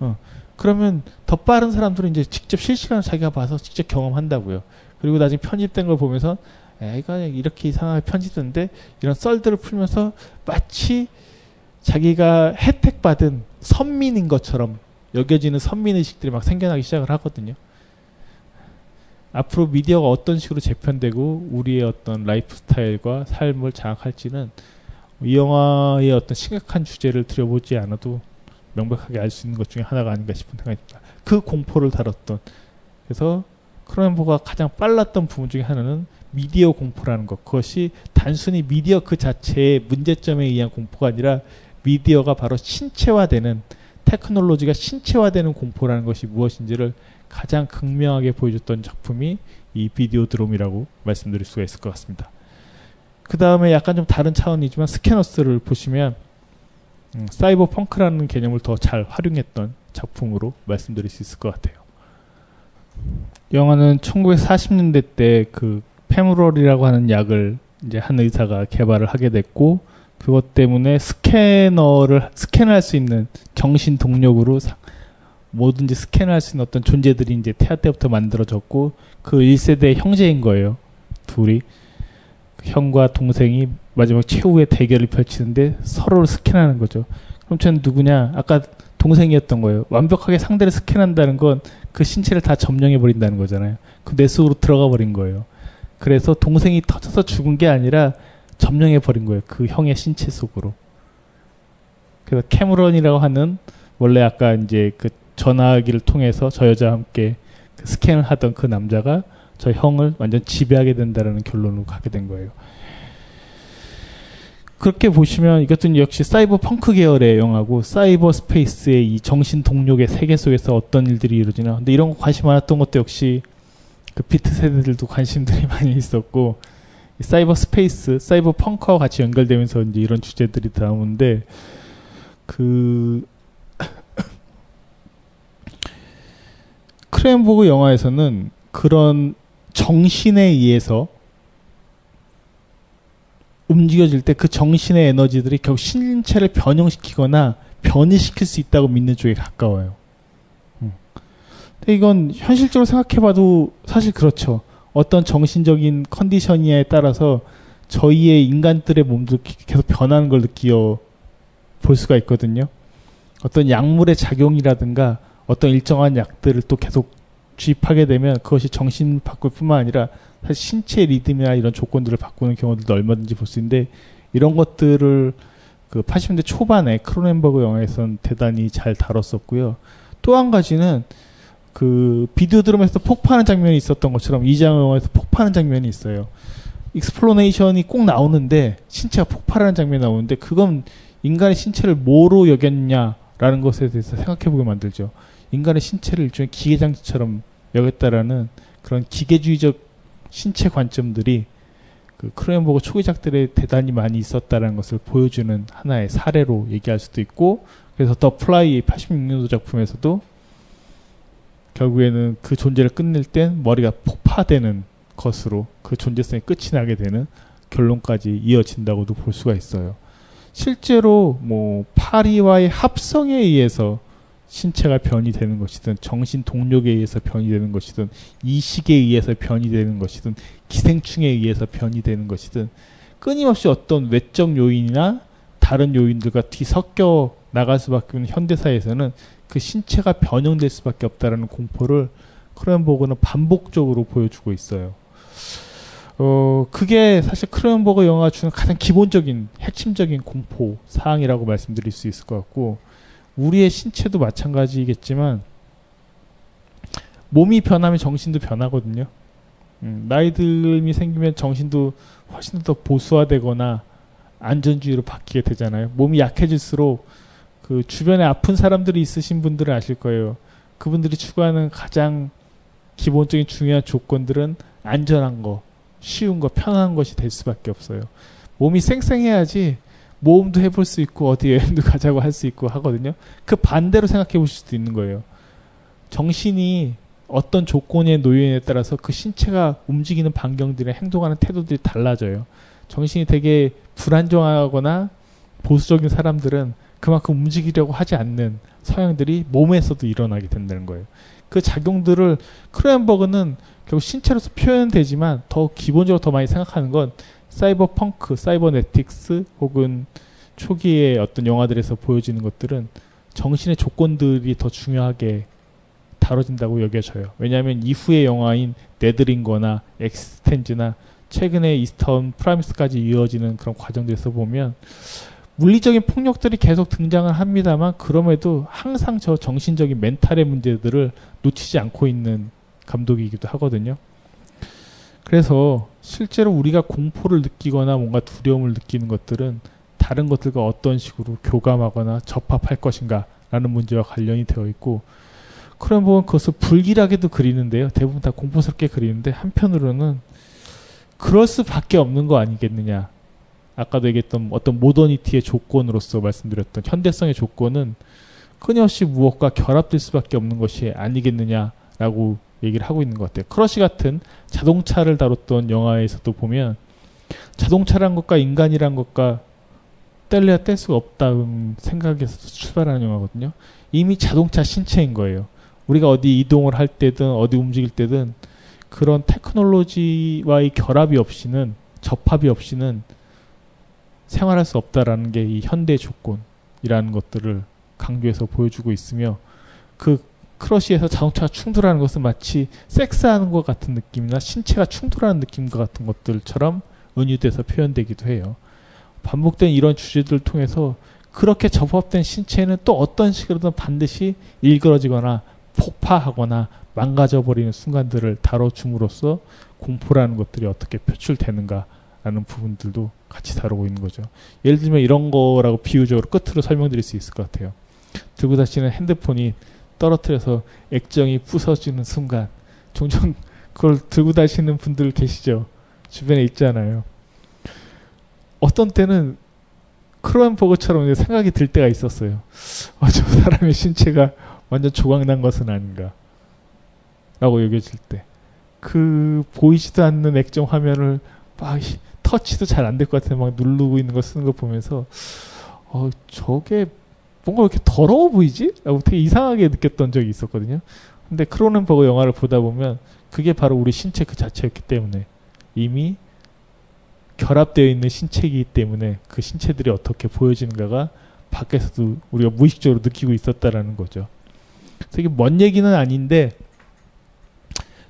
어. 그러면 더 빠른 사람들은 이제 직접 실시간으로 자기가 봐서 직접 경험한다고요. 그리고 나중에 편집된 걸 보면서 애가 이렇게 이상하게 편집됐는데 이런 썰들을 풀면서 마치 자기가 혜택받은 선민인 것처럼 여겨지는 선민의식들이 막 생겨나기 시작을 하거든요. 앞으로 미디어가 어떤 식으로 재편되고 우리의 어떤 라이프 스타일과 삶을 장악할지는 이 영화의 어떤 심각한 주제를 들여보지 않아도 명백하게 알 수 있는 것 중에 하나가 아닌가 싶은 생각이 듭니다. 그 공포를 다뤘던 그래서 크로넨버가 가장 빨랐던 부분 중에 하나는 미디어 공포라는 것. 그것이 단순히 미디어 그 자체의 문제점에 의한 공포가 아니라 미디어가 바로 신체화되는 테크놀로지가 신체화되는 공포라는 것이 무엇인지를 가장 극명하게 보여줬던 작품이 이 비디오 드롬이라고 말씀드릴 수가 있을 것 같습니다. 그 다음에 약간 좀 다른 차원이지만 스캐너스를 보시면 음, 사이버 펑크라는 개념을 더 잘 활용했던 작품으로 말씀드릴 수 있을 것 같아요. 영화는 1940년대 때 그 페무롤이라고 하는 약을 이제 한 의사가 개발을 하게 됐고 그것 때문에 스캐너를 스캔할 수 있는 정신 동력으로 사, 뭐든지 스캔할 수 있는 어떤 존재들이 이제 태아 때부터 만들어졌고 그 1세대 형제인 거예요. 둘이 형과 동생이 마지막 최후의 대결을 펼치는데 서로를 스캔하는 거죠. 그럼 쟤는 누구냐? 아까 동생이었던 거예요. 완벽하게 상대를 스캔한다는 건 그 신체를 다 점령해 버린다는 거잖아요. 그 뇌 속으로 들어가 버린 거예요. 그래서 동생이 터져서 죽은 게 아니라 점령해 버린 거예요. 그 형의 신체 속으로. 그래서 캐머런이라고 하는 원래 아까 이제 그 전화기를 통해서 저 여자와 함께 그 스캔을 하던 그 남자가 저 형을 완전 지배하게 된다라는 결론으로 가게 된 거예요. 그렇게 보시면 이것은 역시 사이버 펑크 계열의 영화고 사이버 스페이스의 이 정신 동력의 세계 속에서 어떤 일들이 이루어지나. 근데 이런 거 관심 많았던 것도 역시 그 비트 세대들도 관심들이 많이 있었고 사이버 스페이스, 사이버 펑크와 같이 연결되면서 이제 이런 주제들이 나오는데 그 크레엠보그 영화에서는 그런 정신에 의해서 움직여질 때 그 정신의 에너지들이 결국 신체를 변형시키거나 변이시킬 수 있다고 믿는 쪽에 가까워요. 음. 근데 이건 현실적으로 생각해봐도 사실 그렇죠. 어떤 정신적인 컨디션이냐에 따라서 저희의 인간들의 몸도 계속 변하는 걸 느끼어 볼 수가 있거든요. 어떤 약물의 작용이라든가 어떤 일정한 약들을 또 계속 주입하게 되면 그것이 정신 바꿀 뿐만 아니라 사실 신체 리듬이나 이런 조건들을 바꾸는 경우들도 얼마든지 볼 수 있는데 이런 것들을 그 80년대 초반에 크로넨버그 영화에선 대단히 잘 다뤘었고요. 또 한 가지는 그 비디오 드럼에서 폭파하는 장면이 있었던 것처럼 이장 영화에서 폭파하는 장면이 있어요. explosion이 꼭 나오는데 신체가 폭발하는 장면이 나오는데 그건 인간의 신체를 뭐로 여겼냐라는 것에 대해서 생각해보게 만들죠. 인간의 신체를 일종의 기계장치처럼 여겼다라는 그런 기계주의적 신체 관점들이 그 크로넨버그 초기작들에 대단히 많이 있었다라는 것을 보여주는 하나의 사례로 얘기할 수도 있고 그래서 The Fly 86년도 작품에서도 결국에는 그 존재를 끝낼 땐 머리가 폭파되는 것으로 그 존재성이 끝이 나게 되는 결론까지 이어진다고도 볼 수가 있어요. 실제로 뭐 파리와의 합성에 의해서 신체가 변이 되는 것이든 정신 동력에 의해서 변이 되는 것이든 이식에 의해서 변이 되는 것이든 기생충에 의해서 변이 되는 것이든 끊임없이 어떤 외적 요인이나 다른 요인들과 뒤섞여 나갈 수밖에 없는 현대사에서는 그 신체가 변형될 수밖에 없다라는 공포를 크로넨버그는 반복적으로 보여주고 있어요. 어, 그게 사실 크로넨버그 영화가 주는 가장 기본적인 핵심적인 공포 사항이라고 말씀드릴 수 있을 것 같고 우리의 신체도 마찬가지겠지만 몸이 변하면 정신도 변하거든요. 음, 나이 들이 생기면 정신도 훨씬 더 보수화되거나 안전주의로 바뀌게 되잖아요. 몸이 약해질수록 그 주변에 아픈 사람들이 있으신 분들은 아실 거예요. 그분들이 추구하는 가장 기본적인 중요한 조건들은 안전한 거, 쉬운 거, 편한 것이 될 수밖에 없어요. 몸이 쌩쌩해야지 모험도 해볼 수 있고 어디 여행도 가자고 할 수 있고 하거든요. 그 반대로 생각해 보실 수도 있는 거예요. 정신이 어떤 조건에 놓여있에 따라서 그 신체가 움직이는 반경들이나 행동하는 태도들이 달라져요. 정신이 되게 불안정하거나 보수적인 사람들은 그만큼 움직이려고 하지 않는 성향들이 몸에서도 일어나게 된다는 거예요. 그 작용들을 크로넨버그는 결국 신체로서 표현되지만 더 기본적으로 더 많이 생각하는 건 사이버 펑크, 사이버네틱스 혹은 초기의 어떤 영화들에서 보여지는 것들은 정신의 조건들이 더 중요하게 다뤄진다고 여겨져요. 왜냐하면 이후의 영화인 네드링거나 eXistenZ나 최근에 이스턴 프라미스까지 이어지는 그런 과정들에서 보면 물리적인 폭력들이 계속 등장을 합니다만 그럼에도 항상 저 정신적인 멘탈의 문제들을 놓치지 않고 있는 감독이기도 하거든요. 그래서 실제로 우리가 공포를 느끼거나 뭔가 두려움을 느끼는 것들은 다른 것들과 어떤 식으로 교감하거나 접합할 것인가 라는 문제와 관련이 되어 있고 그런 부분 그것을 불길하게도 그리는데요. 대부분 다 공포스럽게 그리는데 한편으로는 그럴 수밖에 없는 거 아니겠느냐. 아까도 얘기했던 어떤 모더니티의 조건으로서 말씀드렸던 현대성의 조건은 끊임없이 무엇과 결합될 수밖에 없는 것이 아니겠느냐라고 얘기를 하고 있는 것 같아요. Crash 같은 자동차를 다뤘던 영화에서도 보면 자동차란 것과 인간이란 것과 뗄래야 뗄 수가 없다는 생각에서 출발하는 영화거든요. 이미 자동차 신체인 거예요. 우리가 어디 이동을 할 때든 어디 움직일 때든 그런 테크놀로지와의 결합이 없이는 접합이 없이는 생활할 수 없다라는 게 이 현대 조건이라는 것들을 강조해서 보여주고 있으며 그 크러쉬에서 자동차가 충돌하는 것은 마치 섹스하는 것 같은 느낌이나 신체가 충돌하는 느낌과 같은 것들처럼 은유돼서 표현되기도 해요. 반복된 이런 주제들을 통해서 그렇게 접합된 신체는 또 어떤 식으로든 반드시 일그러지거나 폭파하거나 망가져버리는 순간들을 다뤄줌으로써 공포라는 것들이 어떻게 표출되는가 라는 부분들도 같이 다루고 있는 거죠. 예를 들면 이런 거라고 비유적으로 끝으로 설명드릴 수 있을 것 같아요. 들고 다니는 핸드폰이 떨어뜨려서 액정이 부서지는 순간 종종 그걸 들고 다니시는 분들 계시죠? 주변에 있잖아요. 어떤 때는 크로엔버그처럼 생각이 들 때가 있었어요. 어, 저 사람의 신체가 완전 조각난 것은 아닌가. 라고 여겨질 때. 그 보이지도 않는 액정 화면을 막 터치도 잘 안 될 것 같아 막 누르고 있는 거 쓰는 거 보면서 어 저게 뭔가 왜 이렇게 더러워 보이지? 라고 되게 이상하게 느꼈던 적이 있었거든요. 근데 크로넨버그 영화를 보다 보면 그게 바로 우리 신체 그 자체였기 때문에 이미 결합되어 있는 신체이기 때문에 그 신체들이 어떻게 보여지는가가 밖에서도 우리가 무의식적으로 느끼고 있었다라는 거죠. 이게 먼 얘기는 아닌데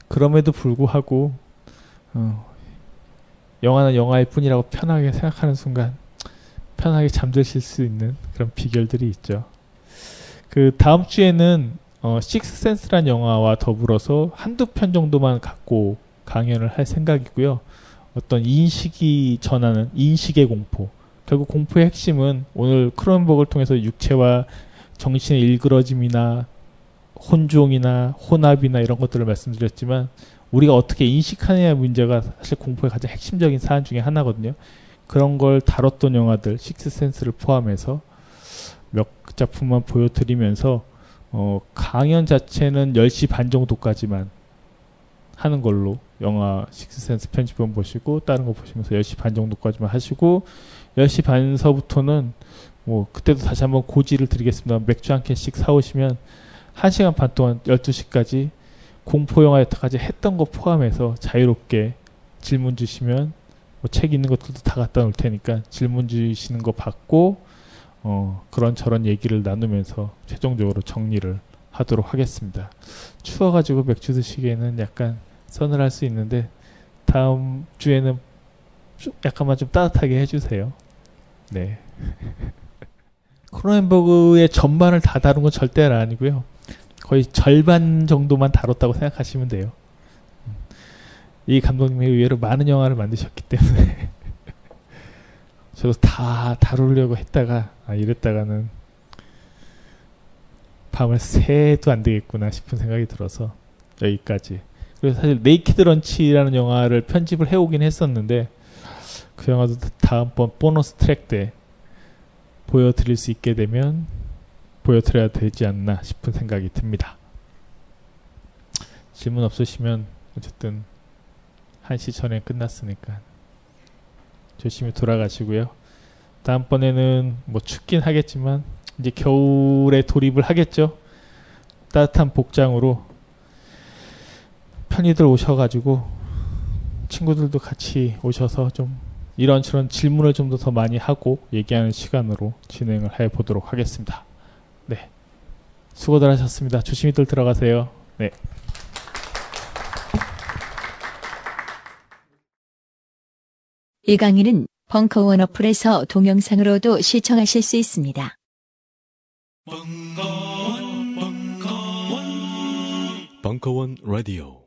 그럼에도 불구하고 어, 영화는 영화일 뿐이라고 편하게 생각하는 순간 편하게 잠드실 수 있는 그런 비결들이 있죠. 그 다음 주에는 어, 식스센스란 영화와 더불어서 한두 편 정도만 갖고 강연을 할 생각이고요. 어떤 인식이 전하는 인식의 공포. 결국 공포의 핵심은 오늘 크론버그를 통해서 육체와 정신의 일그러짐이나 혼종이나 혼합이나 이런 것들을 말씀드렸지만 우리가 어떻게 인식하느냐 문제가 사실 공포의 가장 핵심적인 사안 중에 하나거든요. 그런 걸 다뤘던 영화들 식스센스를 포함해서 몇 작품만 보여드리면서 어, 강연 자체는 10시 반 정도까지만 하는 걸로 영화 식스센스 편집본 보시고 다른 거 보시면서 10시 반 정도까지만 하시고 10시 반서부터는 뭐 그때도 다시 한번 고지를 드리겠습니다. 맥주 한 캔씩 사오시면 1시간 반 동안 12시까지 공포 영화 여태까지 했던 거 포함해서 자유롭게 질문 주시면 뭐 책 있는 것들도 다 갖다 놓을 테니까 질문 주시는 거 받고 어, 그런 저런 얘기를 나누면서 최종적으로 정리를 하도록 하겠습니다. 추워가지고 맥주 드시기에는 약간 서늘할 수 있는데 다음 주에는 좀 약간만 좀 따뜻하게 해주세요. 네. 크로넨버그의 전반을 다 다룬 건 절대 아니고요. 거의 절반 정도만 다뤘다고 생각하시면 돼요. 이 감독님이 의외로 많은 영화를 만드셨기 때문에 저도 다 다루려고 했다가 아 이랬다가는 밤을 새도 안 되겠구나 싶은 생각이 들어서 여기까지. 그래서 사실 Naked Lunch라는 영화를 편집을 해오긴 했었는데 그 영화도 다음번 bonus track 때 보여드릴 수 있게 되면 보여드려야 되지 않나 싶은 생각이 듭니다. 질문 없으시면 어쨌든 1시 전에 끝났으니까 조심히 돌아가시고요. 다음번에는 뭐 춥긴 하겠지만 이제 겨울에 돌입을 하겠죠. 따뜻한 복장으로 편히들 오셔가지고 친구들도 같이 오셔서 좀 이런저런 질문을 좀 더 많이 하고 얘기하는 시간으로 진행을 해 보도록 하겠습니다. 네. 수고들 하셨습니다. 조심히들 들어가세요. 네. 이 강의는 벙커원 어플에서 동영상으로도 시청하실 수 있습니다. 벙커원, 벙커원, 벙커원 라디오.